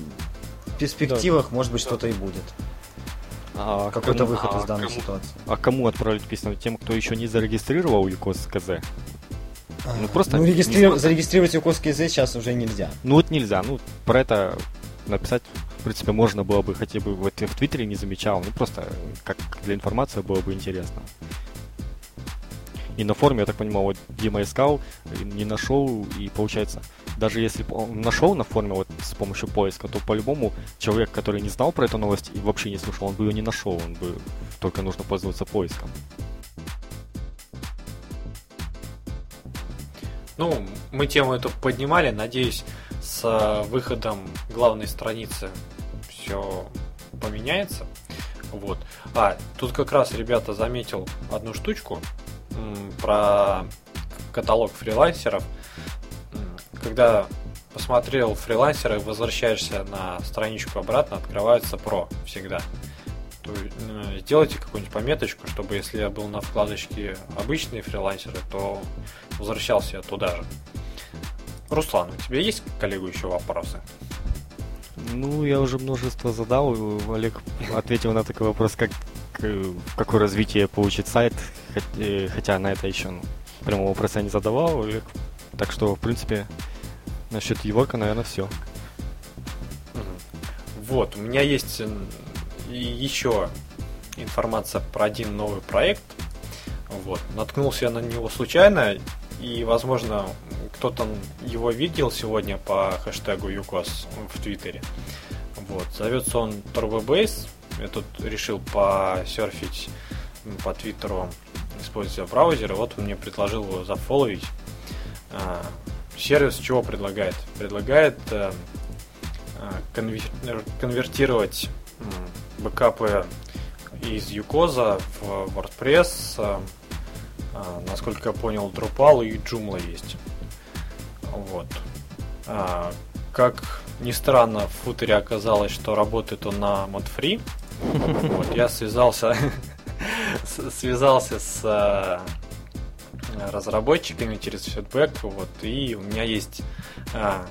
в перспективах, да. может быть, что-то и будет. А Какой-то кому, выход а из данной кому, ситуации. А кому отправить письмо? Тем, кто еще не зарегистрировал ЮКОС КЗ? Ну, просто ну, регистрировать, зарегистрировать ЮКОС КЗ сейчас уже нельзя. Ну, вот нельзя. Ну, про это написать, в принципе, можно было бы хотя бы вот в Твиттере не замечал, ну просто как для информации было бы интересно. И на форуме, я так понимаю, вот Дима искал, не нашел, и получается, даже если он нашел на форуме вот с помощью поиска, то по-любому человек, который не знал про эту новость и вообще не слушал, он бы ее не нашел, он бы только нужно пользоваться поиском. Ну, мы тему эту поднимали, надеюсь, с э, выходом главной страницы все поменяется. Вот. А, тут как раз, ребята, заметил одну штучку про каталог фрилансеров. Когда посмотрел фрилансеры, возвращаешься на страничку обратно, открывается про всегда. То, сделайте какую-нибудь пометочку, чтобы если я был на вкладочке обычные фрилансеры, то возвращался я туда же. Руслан, у тебя есть коллегу еще вопросы? Ну, я уже множество задал. Олег ответил на такой вопрос, как какое развитие получит сайт, э, хотя на это еще ну, прямого вопроса не задавал. Так что, в принципе, насчет Еворка, наверное, все. Вот, у меня есть еще информация про один новый проект. Вот, наткнулся я на него случайно, и, возможно, кто-то его видел сегодня по хэштегу ЮКОС в Твиттере. Вот. Зовется он TurboBase. Я тут решил посерфить по Твиттеру, используя браузер. И вот он мне предложил его зафоловить. А, сервис чего предлагает? Предлагает э, э, конвертировать бэкапы из Юкоза в WordPress. Э, насколько я понял, Drupal и Joomla есть. Вот. А, как ни странно, в футере оказалось, что работает он на модфри. Вот, я связался, [LAUGHS] связался с а, разработчиками через фидбэк, вот, и у меня есть а,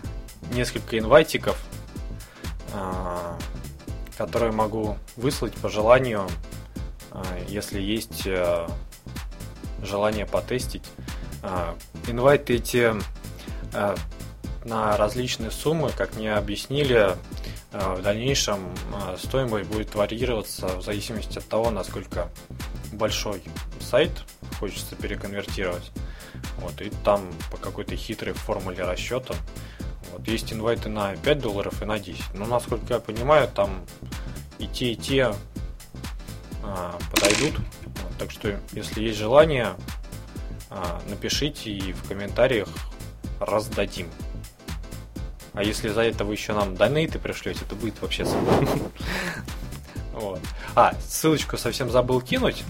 несколько инвайтиков, а, которые могу выслать по желанию, а, если есть а, желание потестить. А, инвайты эти Э, на различные суммы, как мне объяснили, э, в дальнейшем э, стоимость будет варьироваться в зависимости от того, насколько большой сайт хочется переконвертировать. Вот, и там по какой-то хитрой формуле расчета вот, есть инвайты на 5 долларов и на 10. Но насколько я понимаю, там и те, и те а, подойдут. Вот, так что, если есть желание, а, напишите и в комментариях раздадим. А если за это вы еще нам донейты пришлете, то будет вообще. [LAUGHS] Вот. А, ссылочку совсем забыл кинуть.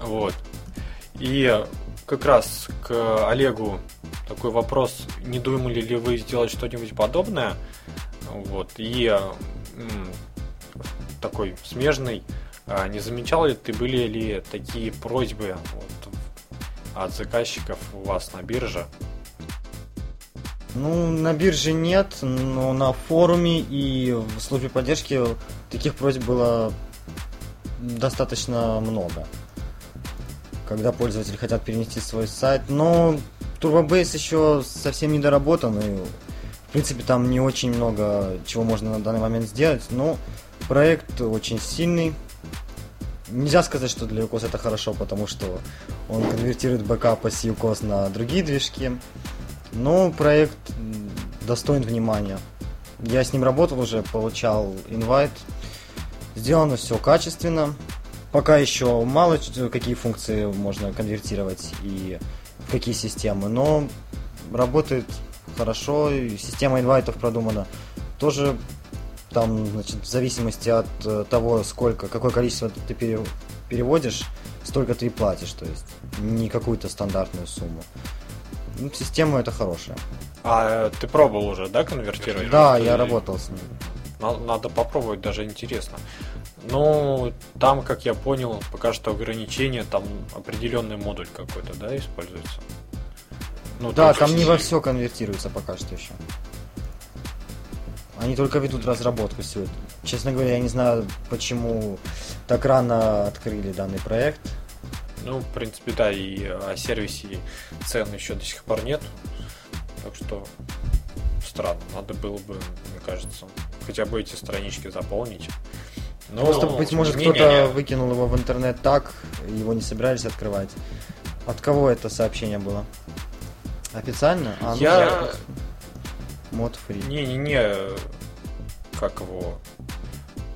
Вот. И как раз к Олегу такой вопрос, не думали ли вы сделать что-нибудь подобное? Вот. И такой смежный, а не замечал ли ты, были ли такие просьбы вот, от заказчиков у вас на бирже? Ну, на бирже нет, но на форуме и в службе поддержки таких просьб было достаточно много. Когда пользователи хотят перенести свой сайт. Но Turbobase еще совсем не доработан, и в принципе там не очень много чего можно на данный момент сделать. Но проект очень сильный. Нельзя сказать, что для UCOS это хорошо, потому что он конвертирует бэкапы с UCOS на другие движки. Но проект достоин внимания. Я с ним работал уже, получал инвайт. Сделано все качественно. Пока еще мало какие функции можно конвертировать и в какие системы, но работает хорошо, и система инвайтов продумана. Тоже там, значит, в зависимости от э, того, сколько, какое количество ты переводишь, столько ты и платишь, то есть не какую-то стандартную сумму. Ну, система это хорошая. А ты пробовал уже, да, конвертировать? Да, я работал с ним. Надо, надо попробовать, даже интересно. Ну, там, как я понял, пока что ограничение, там определенный модуль какой-то, да, используется. Ну, да, там не во все конвертируется пока что еще. Они только ведут разработку сегодня. Честно говоря, я не знаю, почему так рано открыли данный проект. Ну, в принципе, да, и о сервисе цен еще до сих пор нет. Так что странно. Надо было бы, мне кажется, хотя бы эти странички заполнить. Но, Просто, быть может, кто-то выкинул его в интернет так, его не собирались открывать. От кого это сообщение было? Официально? А, ну, я... Мод фри. Не-не-не, как его...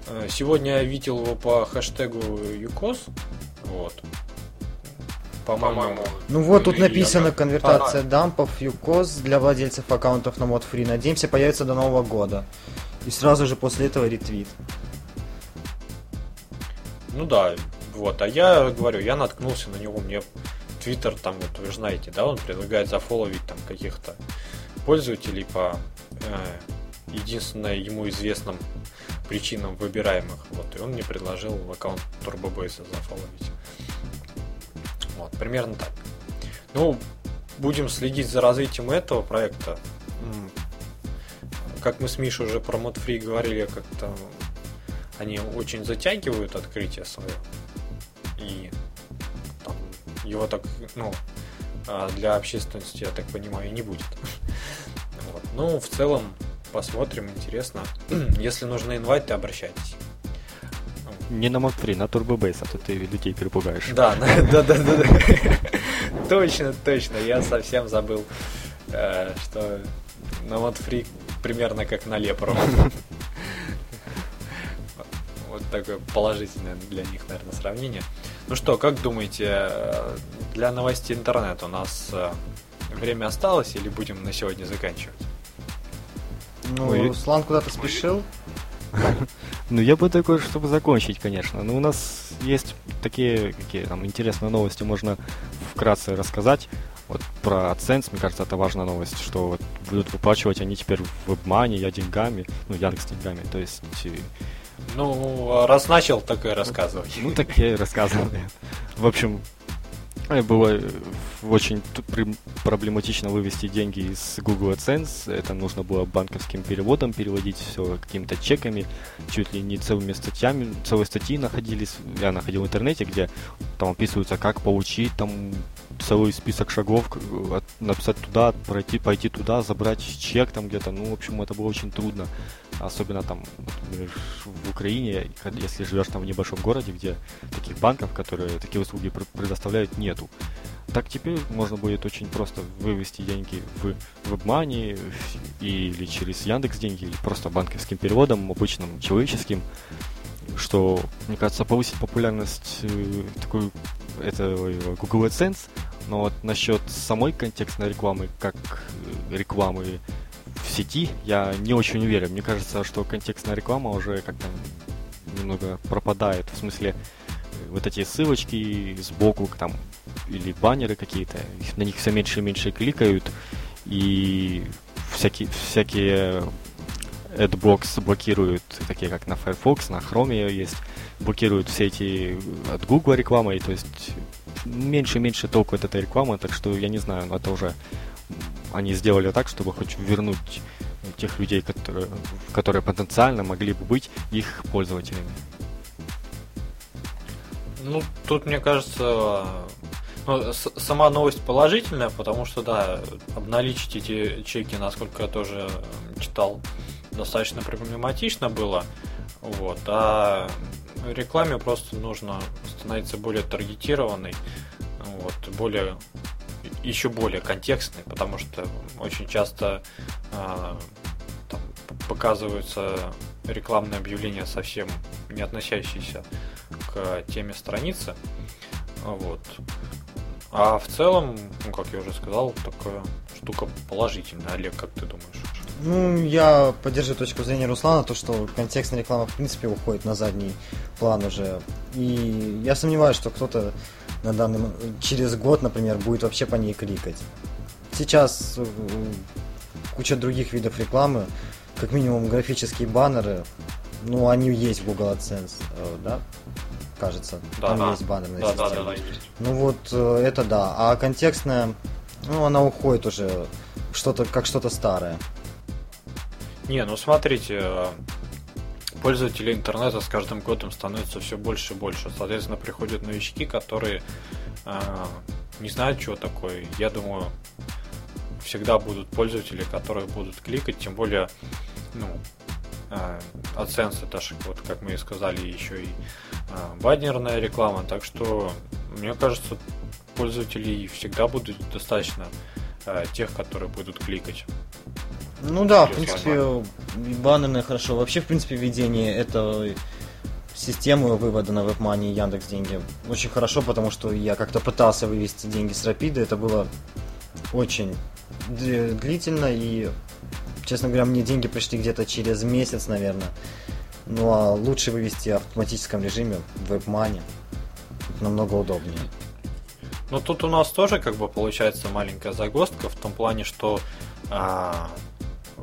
Э, сегодня я видел его по хэштегу ЮКОС. Вот. По-моему. Ну вот тут написано я... конвертация ага. дампов ЮКОС для владельцев аккаунтов на мод фри. Надеемся, появится до Нового года. И сразу же после этого ретвит. Ну да, вот. А я говорю, я наткнулся на него, мне Твиттер там, вот вы же знаете, да, он предлагает зафоловить там каких-то пользователей по э, единственной ему известным причинам выбираемых. Вот, и он мне предложил аккаунт TurboBase зафоловить. Вот, примерно так. Ну, будем следить за развитием этого проекта. Как мы с Мишей уже про ModFree говорили, как-то они очень затягивают открытие свое. И там, его так, ну, а для общественности, я так понимаю, не будет. [LAUGHS] Вот. Ну, в целом, посмотрим, интересно. [CLEARS THROAT] Если нужны инвайты, обращайтесь. Не на Mod 3, на Turbo Base, а то ты людей перепугаешь. Да, [LAUGHS] да, да, да, да. Точно, точно. Я совсем забыл, э, что на Mod Free примерно как на Лепру. Вот такое положительное для них, наверное, сравнение. Ну что, как думаете, э, для новостей интернета у нас э, время осталось или будем на сегодня заканчивать? Ну, Ой. Руслан куда-то спешил. [LAUGHS] Ну, я бы такой, чтобы закончить, конечно. Но у нас есть такие какие там интересные новости, можно вкратце рассказать. Вот про AdSense, мне кажется, это важная новость, что вот будут выплачивать они теперь в WebMoney, я деньгами, ну, Яндекс деньгами, то есть... Ну, раз начал, так и рассказывай. Ну, так я и рассказывал. В общем, было очень проблематично вывести деньги из Google AdSense. Это нужно было банковским переводом переводить все какими-то чеками, чуть ли не целыми статьями. Целые статьи находились, я находил в интернете, где там описывается, как получить там целый список шагов, написать туда, пройти, пойти туда, забрать чек там где-то. Ну, в общем, это было очень трудно. Особенно там, например, в Украине, если живешь там в небольшом городе, где таких банков, которые такие услуги предоставляют, нету. Так теперь можно будет очень просто вывести деньги в WebMoney или через Яндекс деньги, или просто банковским переводом, обычным человеческим, что, мне кажется, повысит популярность э, такой этого Google AdSense, но вот насчет самой контекстной рекламы, как э, рекламы в сети, я не очень уверен. Мне кажется, что контекстная реклама уже как-то немного пропадает. В смысле, э, вот эти ссылочки сбоку, там, или баннеры какие-то, на них все меньше и меньше кликают, и всякие, всякие AdBlocks блокируют, такие как на Firefox, на Chrome есть, блокируют все эти от Google рекламы, то есть меньше и меньше толку от этой рекламы, так что я не знаю, это уже они сделали так, чтобы хоть вернуть тех людей, которые, которые потенциально могли бы быть их пользователями. Ну, тут, мне кажется, ну, сама новость положительная, потому что, да, обналичить эти чеки, насколько я тоже читал, достаточно проблематично было. Вот. А рекламе просто нужно становится более таргетированной, вот, более еще более контекстной, потому что очень часто э, там, показываются рекламные объявления совсем не относящиеся к теме страницы. Вот. А в целом, ну, как я уже сказал, такая штука положительная. Олег, как ты думаешь? Ну, я поддерживаю точку зрения Руслана, то, что контекстная реклама, в принципе, уходит на задний план уже. И я сомневаюсь, что кто-то на данный через год, например, будет вообще по ней кликать. Сейчас э, куча других видов рекламы, как минимум графические баннеры, ну, они есть в Google AdSense, э, да? Кажется, да, там да. есть баннерная да, система. Да, да, да, есть. Ну вот э, это да, а контекстная, ну, она уходит уже что-то как что-то старое. Не, ну смотрите, пользователей интернета с каждым годом становится все больше и больше. Соответственно, приходят новички, которые э, не знают, что такое. Я думаю, всегда будут пользователи, которые будут кликать, тем более, ну, э, AdSense это же, вот как мы и сказали, еще и э, баннерная реклама, так что, мне кажется, пользователей всегда будет достаточно э, тех, которые будут кликать. Ну да, в принципе, баннерное хорошо. Вообще, в принципе, введение этой системы вывода на WebMoney и Яндекс деньги очень хорошо, потому что я как-то пытался вывести деньги с Рапида, это было очень длительно и, честно говоря, мне деньги пришли где-то через месяц, наверное. Ну а лучше вывести в автоматическом режиме в WebMoney. намного удобнее. Ну тут у нас тоже как бы получается маленькая загвоздка в том плане, что а,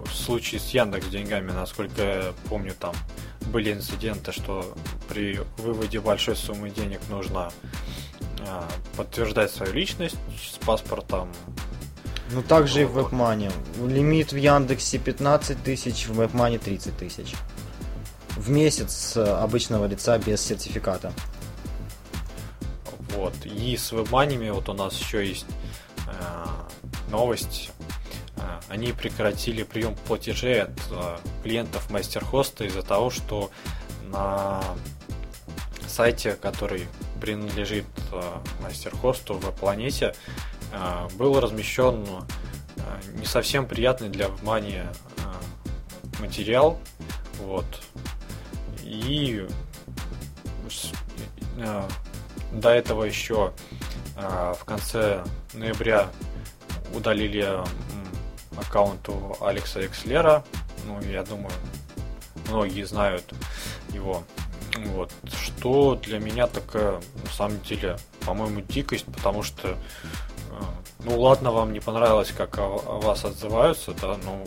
в случае с Яндекс деньгами, насколько я помню, там были инциденты, что при выводе большой суммы денег нужно а, подтверждать свою личность с паспортом. Ну также вот. и в WebMoney. Лимит в Яндексе 15 тысяч, в WebMoney 30 тысяч. В месяц обычного лица без сертификата. Вот. И с WebMoney вот у нас еще есть э, новость они прекратили прием платежей от а, клиентов мастер-хоста из-за того, что на сайте, который принадлежит а, мастер-хосту в планете, был размещен не совсем приятный для внимания материал. Вот. И до этого еще в конце ноября удалили аккаунту Алекса Экслера. Ну, я думаю, многие знают его. Вот. Что для меня такая, на самом деле, по-моему, дикость, потому что, э, ну ладно, вам не понравилось, как о, вас отзываются, да, ну,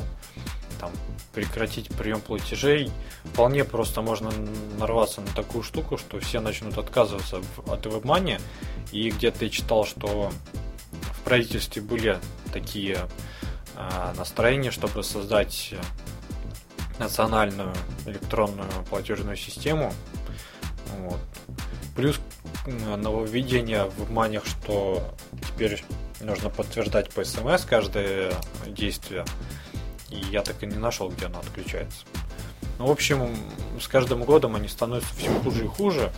там, прекратить прием платежей, вполне просто можно нарваться на такую штуку, что все начнут отказываться от WebMoney, и где-то я читал, что в правительстве были такие настроение, чтобы создать национальную электронную платежную систему. Вот. Плюс нововведение в манях, что теперь нужно подтверждать по смс каждое действие. И я так и не нашел, где оно отключается. Ну, в общем, с каждым годом они становятся все хуже и хуже.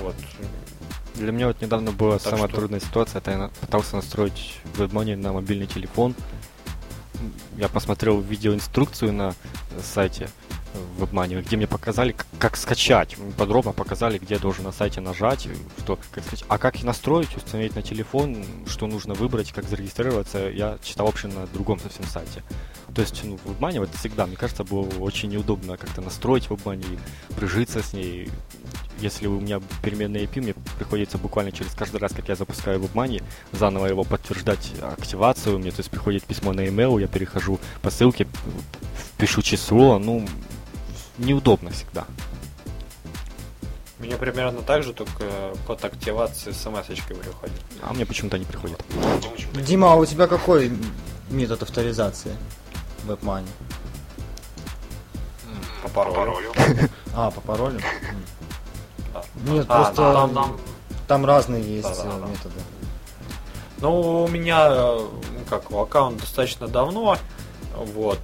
Вот. Для меня вот недавно была так самая что... трудная ситуация, это я пытался настроить WebMoney на мобильный телефон, я посмотрел видеоинструкцию на сайте WebMoney, где мне показали, как, как скачать. Подробно показали, где должен на сайте нажать, что, как скачать. А как настроить, установить на телефон, что нужно выбрать, как зарегистрироваться, я читал вообще на другом совсем сайте. То есть, ну, WebMoney вот всегда, мне кажется, было очень неудобно как-то настроить WebMoney, прижиться с ней, если у меня переменная IP, мне приходится буквально через каждый раз, как я запускаю WebMoney, заново его подтверждать активацию. Мне то есть приходит письмо на email, я перехожу по ссылке, пишу число, ну, неудобно всегда. Мне примерно так же, только код активации смс-очкой приходит. А мне почему-то не приходит. Дима, а у тебя какой метод авторизации WebMoney? По паролю. [LAUGHS] А, по паролю? Нет, а, просто там, там... там разные есть да, методы. Ну, у меня, ну, как, аккаунт достаточно давно, вот,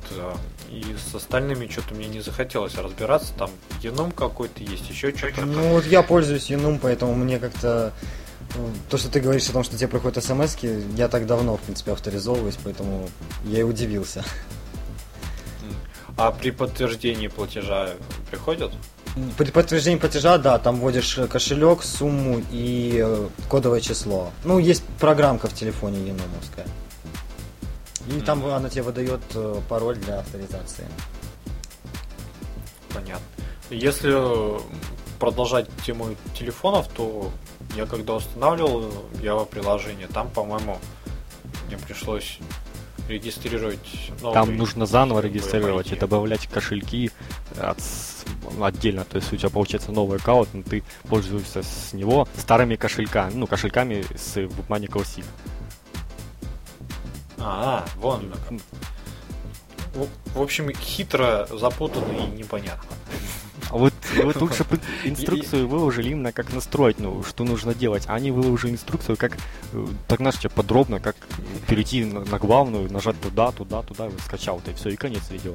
И с остальными что-то мне не захотелось разбираться. Там Енум какой-то есть, еще что-то. Ну вот я пользуюсь Енум, поэтому мне как-то ну, то, что ты говоришь о том, что тебе приходят смс я так давно, в принципе, авторизовываюсь, поэтому я и удивился. А при подтверждении платежа приходят? При подтверждении платежа, да, там вводишь кошелек, сумму и э, кодовое число. Ну, есть программка в телефоне Еномовская. И mm-hmm. там она тебе выдает э, пароль для авторизации. Понятно. Если продолжать тему телефонов, то я когда устанавливал Java приложение, там, по-моему, мне пришлось регистрировать новый Там нужно заново регистрировать и добавлять кошельки от, отдельно. То есть у тебя получается новый аккаунт, но ты пользуешься с него старыми кошельками, ну, кошельками с WebMoney Classic. А, вон. В, общем, хитро, запутанно и непонятно. А вот, вот лучше бы [LAUGHS] инструкцию выложили именно как настроить, ну, что нужно делать. А они выложили инструкцию, как, э, так знаешь, тебе подробно, как перейти на, на главную, нажать туда, туда, туда, скачал это, и все, и конец видео.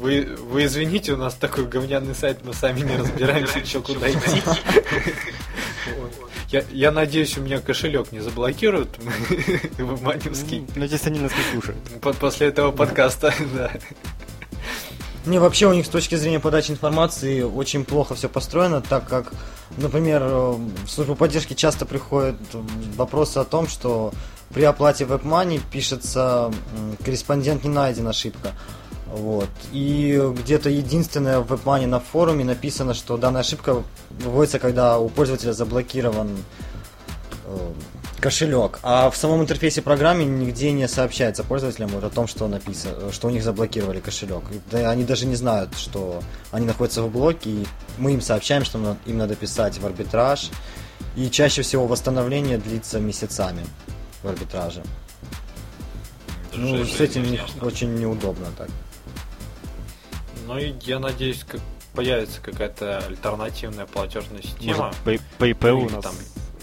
Вы, вы извините, у нас такой говняный сайт, мы сами не разбираемся, что куда идти. [LAUGHS] Я, я надеюсь, у меня кошелек не заблокируют [LAUGHS] в Маневский. Надеюсь, они нас не слушают. После этого подкаста, [LAUGHS] да. Не, вообще у них с точки зрения подачи информации очень плохо все построено, так как, например, в службу поддержки часто приходят вопросы о том, что при оплате WebMoney пишется корреспондент не найден ошибка. Вот. И где-то единственное в WebMoney на форуме написано, что данная ошибка выводится, когда у пользователя заблокирован э, кошелек. А в самом интерфейсе программы нигде не сообщается пользователям вот о том, что написано, что у них заблокировали кошелек. Да, они даже не знают, что они находятся в блоке, и мы им сообщаем, что им надо писать в арбитраж. И чаще всего восстановление длится месяцами в арбитраже. Ну, с этим очень неудобно так. Ну и я надеюсь, как появится какая-то альтернативная платежная система. Может, PayPal у нас там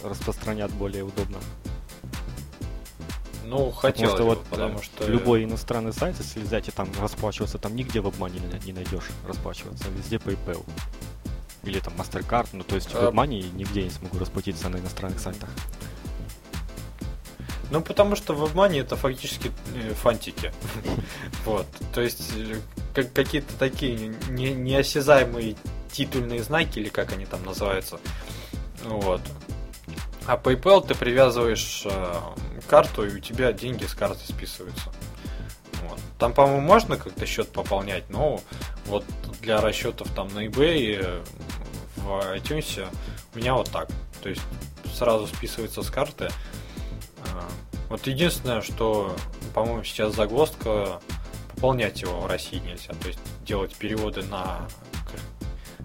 распространят более удобно. Ну, хотелось потому что, вот, потому что... Любой иностранный сайт, если взять и там расплачиваться, там нигде в обмане не найдешь расплачиваться, везде PayPal. Или там MasterCard, ну то есть а... в обмане нигде не смогу расплатиться на иностранных сайтах. Ну, потому что в обмане это фактически э, фантики. [LAUGHS] Вот. То есть э, какие-то такие неосязаемые титульные знаки, или как они там называются. Вот. А PayPal ты привязываешь э, карту, и у тебя деньги с карты списываются. Вот. Там, по-моему, можно как-то счет пополнять, но вот для расчетов там на eBay э, в iTunes у меня вот так. То есть сразу списывается с карты. Э, вот единственное, что, по-моему, сейчас загвоздка пополнять его в России нельзя. То есть делать переводы на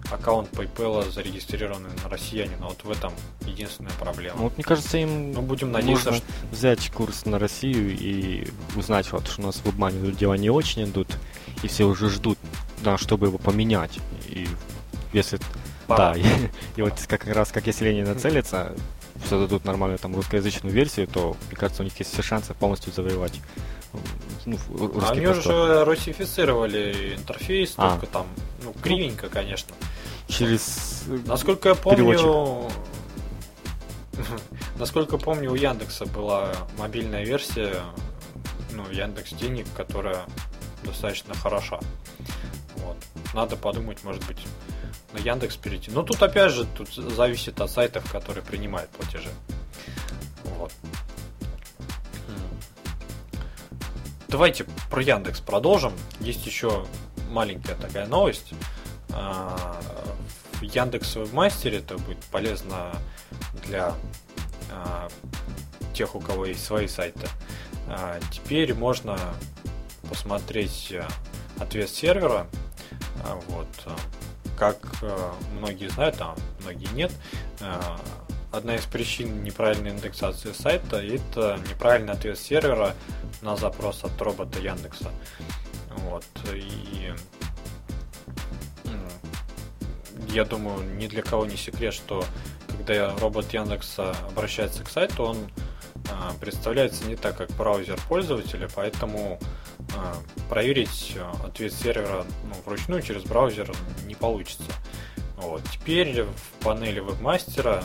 аккаунт PayPal зарегистрированный на россиянина. Вот в этом единственная проблема. Ну, вот мне кажется, им ну, будем надеяться, что... взять курс на Россию и узнать, вот, что у нас в WebMoney дела не очень идут, и все уже ждут, да, чтобы его поменять. И если... Пора. Да, [LAUGHS] и, и вот как раз как если они нацелятся, создадут нормальную там русскоязычную версию, то, мне кажется, у них есть все шансы полностью завоевать ну, Они уже русифицировали интерфейс, а. только там, ну, кривенько, конечно. Через Насколько я помню, переводчик. [LAUGHS] насколько помню, у Яндекса была мобильная версия, ну, Яндекс денег, которая достаточно хороша. Вот. Надо подумать, может быть, на Яндекс перейти. Но тут опять же, тут зависит от сайтов, которые принимают платежи. Вот. Давайте про Яндекс продолжим. Есть еще маленькая такая новость. А, в Яндекс Мастере это будет полезно для а, тех, у кого есть свои сайты. А, теперь можно посмотреть ответ сервера. Вот. Как многие знают, а многие нет, одна из причин неправильной индексации сайта – это неправильный ответ сервера на запрос от робота Яндекса. Вот. И я думаю, ни для кого не секрет, что когда робот Яндекса обращается к сайту, он а, представляется не так, как браузер пользователя, поэтому а, проверить ответ сервера ну, вручную через браузер не получится. Вот. Теперь в панели вебмастера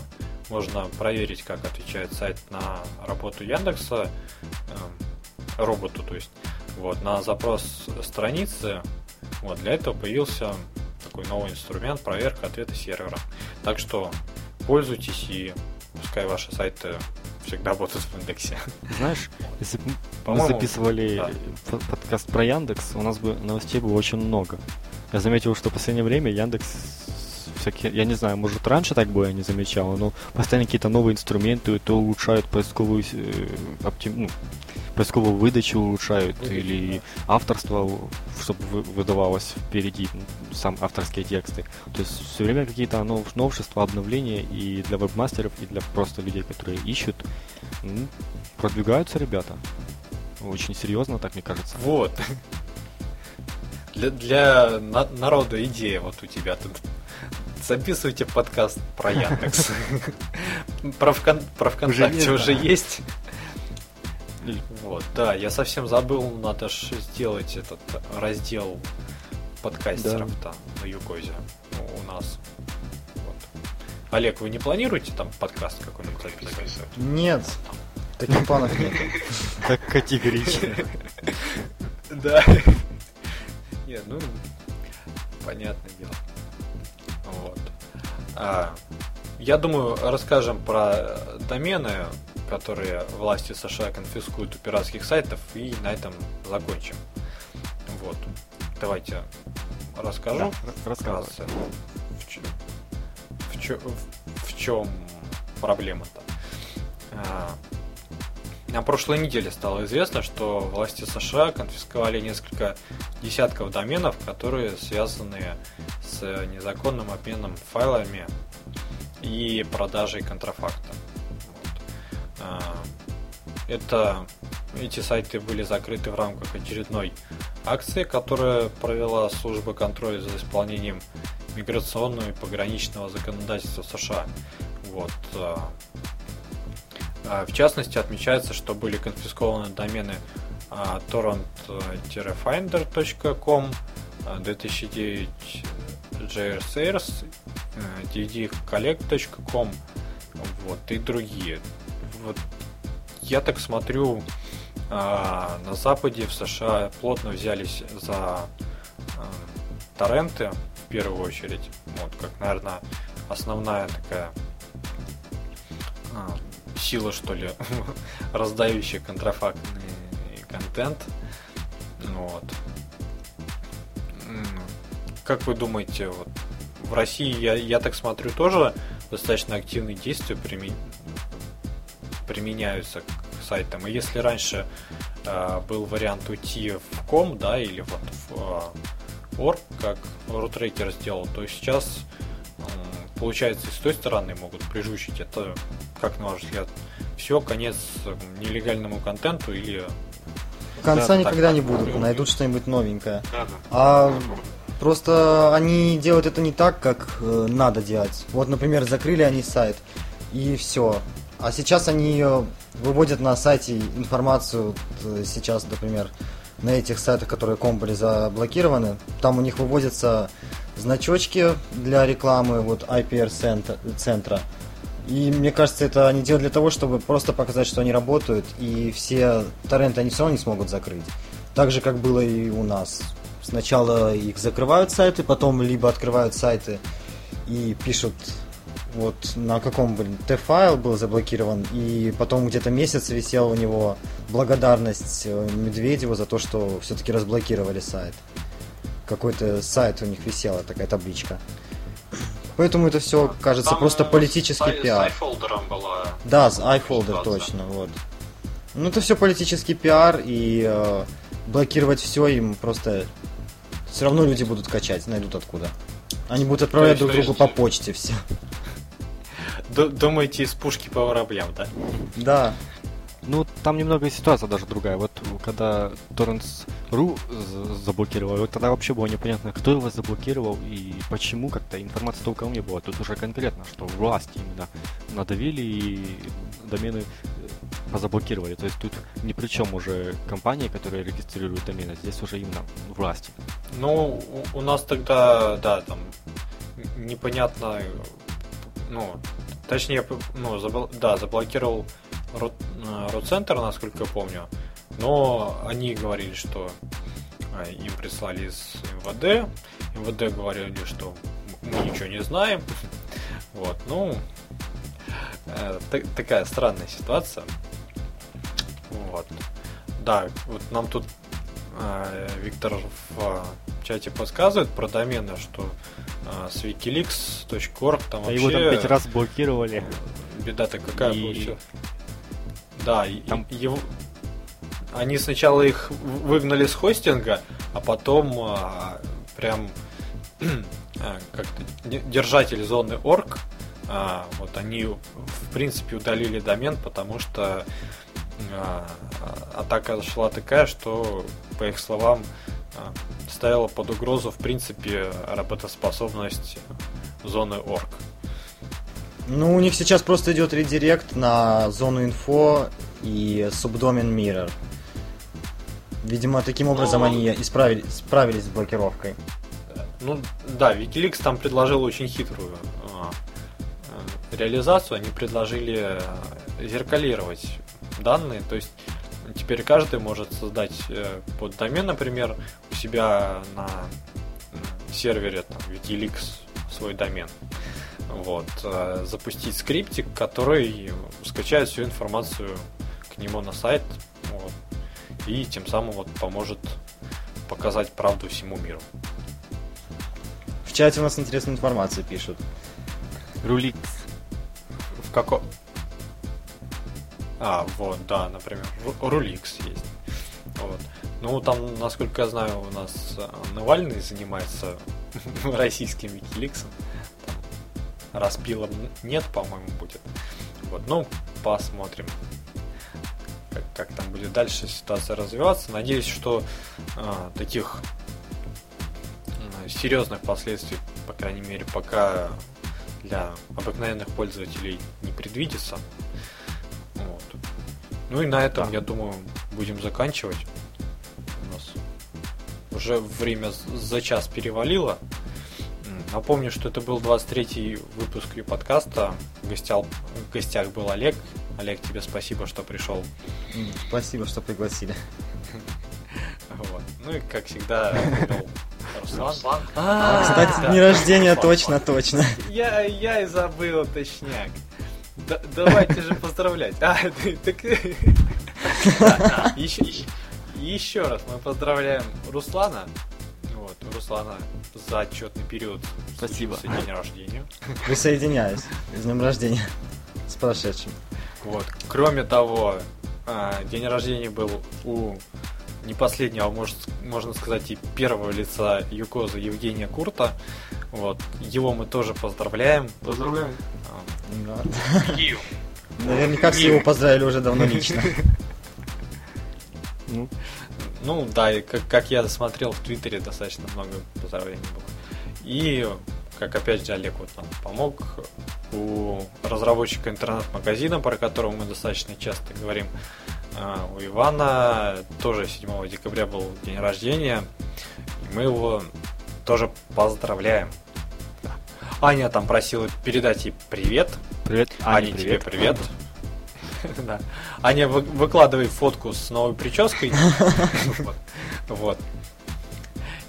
можно проверить, как отвечает сайт на работу Яндекса, э, роботу, то есть, вот, на запрос страницы. Вот, для этого появился такой новый инструмент проверка ответа сервера. Так что пользуйтесь и пускай ваши сайты всегда будут в индексе. Знаешь, если бы мы записывали да. подкаст про Яндекс, у нас бы новостей было очень много. Я заметил, что в последнее время Яндекс всякие, я не знаю, может раньше так было, я не замечал, но постоянно какие-то новые инструменты, то улучшают поисковую, э, оптим, ну, поисковую выдачу улучшают, Выдача, или да. авторство, чтобы выдавалось впереди, сам авторские тексты. То есть все время какие-то нов, новшества, обновления и для вебмастеров, и для просто людей, которые ищут. Ну, продвигаются ребята. Очень серьезно, так мне кажется. Вот. [LAUGHS] Для, для на, народа идея вот у тебя тут записывайте подкаст про Яндекс. Про, вкон, про ВКонтакте уже есть. Вот, да, я совсем забыл, надо же сделать этот раздел подкастеров там на Юкозе у нас. Вот. Олег, вы не планируете там подкаст какой-нибудь записывать? Нет, таких планов нет. Так категорично. Да. Нет, ну, понятное дело. А, я думаю, расскажем про домены, которые власти США конфискуют у пиратских сайтов, и на этом закончим. Вот. Давайте расскажу. Да, рассказывай. В, чем, в, в чем проблема-то? А, на прошлой неделе стало известно, что власти США конфисковали несколько десятков доменов, которые связаны с незаконным обменом файлами и продажей контрафакта. Вот. А, это, эти сайты были закрыты в рамках очередной акции, которую провела служба контроля за исполнением миграционного и пограничного законодательства США. Вот. А, а, в частности, отмечается, что были конфискованы домены torrent-finder.com, 2009 JRSers, ddcollect.com вот, и другие. Вот, я так смотрю, а, на Западе, в США плотно взялись за а, торренты в первую очередь. Вот, как, наверное, основная такая сила, что ли, [LAUGHS] раздающая контрафактный контент. Вот. Как вы думаете, вот в России, я, я так смотрю, тоже достаточно активные действия примен... применяются к сайтам. И если раньше э, был вариант уйти в ком, да, или вот в э, org, как рутрекер сделал, то сейчас э, получается и с той стороны могут прижучить. Это как на ваш взгляд, все, конец нелегальному контенту или... Конца да, никогда так, не будут, найдут что-нибудь новенькое. Да, да. А просто они делают это не так, как э, надо делать. Вот, например, закрыли они сайт, и все. А сейчас они выводят на сайте информацию, э, сейчас, например, на этих сайтах, которые ком были заблокированы, там у них выводятся значочки для рекламы, вот IPR-центра, и мне кажется, это они делают для того, чтобы просто показать, что они работают, и все торренты они все равно не смогут закрыть. Так же, как было и у нас. Сначала их закрывают сайты, потом либо открывают сайты и пишут вот на каком, блин, Т-файл был заблокирован, и потом где-то месяц висел у него благодарность э, Медведеву за то, что все-таки разблокировали сайт. Какой-то сайт у них висела, такая табличка. Поэтому это все кажется Там, просто политический с, пиар. С iFolder была. Да, с iFolder точно, вот. Ну это все политический пиар и э, блокировать все им просто все равно люди будут качать, найдут откуда. Они будут отправлять друг другу по почте все. Думаете, из пушки по воробьям, да? Да. Ну, там немного ситуация даже другая. Вот когда Torrents.ru заблокировал, вот тогда вообще было непонятно, кто его заблокировал и почему как-то информации толком не было. Тут уже конкретно, что власти именно надавили и домены позаблокировали. То есть тут ни при чем уже компании, которые регистрируют домены, здесь уже именно власти. Ну, у нас тогда, да, там непонятно, ну, точнее, ну, забл... да, заблокировал Ротцентр, насколько я помню, но они говорили, что а, им прислали из МВД, МВД говорили, что мы ничего не знаем, вот, ну, э, такая странная ситуация, вот, да, вот нам тут э, Виктор в чате подсказывает про домены, что э, с wikileaks.org там вообще... Его там пять раз блокировали. Беда-то какая и... получилась. Да, там... его... Они сначала их выгнали с хостинга, а потом а, прям [CLEARS THROAT] а, как-то держатель зоны орг, а, вот они в принципе удалили домен, потому что а, атака шла такая, что по их словам а, ставила под угрозу в принципе работоспособность зоны орг. Ну, у них сейчас просто идет редирект на зону инфо и субдомен Mirror. Видимо, таким образом ну, они исправили, справились с блокировкой. Ну да, Wikileaks там предложил очень хитрую а, а, реализацию. Они предложили зеркалировать данные, то есть теперь каждый может создать э, под домен, например, у себя на сервере там, Wikileaks свой домен вот, э, запустить скриптик, который скачает всю информацию к нему на сайт, вот, и тем самым вот поможет показать правду всему миру. В чате у нас интересную информацию пишут. Руликс. В каком? А, вот, да, например, Руликс есть. Вот. Ну, там, насколько я знаю, у нас э, Навальный занимается [LAUGHS] российским Викиликсом распилом нет, по-моему, будет. Вот, ну, посмотрим, как, как там будет дальше ситуация развиваться. Надеюсь, что э, таких э, серьезных последствий, по крайней мере, пока для обыкновенных пользователей не предвидится. Вот. Ну и на этом, да. я думаю, будем заканчивать. У нас уже время за час перевалило. Напомню, что это был 23-й выпуск подкаста. В, гостях, в гостях был Олег. Олег, тебе спасибо, что пришел. Спасибо, что пригласили. Вот. Ну и, как всегда, Руслан. А, кстати, день рождения точно, точно. Я, я и забыл, точняк. давайте же поздравлять. А, так... еще раз мы поздравляем Руслана вот, Руслана за отчетный период. Спасибо. С день рождения. Присоединяюсь. С днем рождения. С прошедшим. Вот. Кроме того, а, день рождения был у не последнего, а может, можно сказать, и первого лица Юкоза Евгения Курта. Вот. Его мы тоже поздравляем. Поздравляем. Да. Наверняка все его поздравили уже давно лично. [LAUGHS] Ну, да, и как, как я смотрел в Твиттере, достаточно много поздравлений было. И, как опять же Олег вот нам помог, у разработчика интернет-магазина, про которого мы достаточно часто говорим, а, у Ивана тоже 7 декабря был день рождения, и мы его тоже поздравляем. Аня там просила передать ей привет. Привет, Аня, Аня привет. тебе привет. [LAUGHS] Да. Аня, выкладывай фотку с новой прической. [LAUGHS] Вот.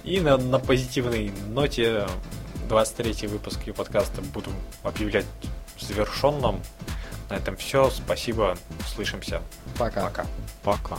И на, на позитивной ноте 23 выпуск подкаста буду объявлять завершенным. На этом все. Спасибо. Услышимся. Пока. Пока. Пока.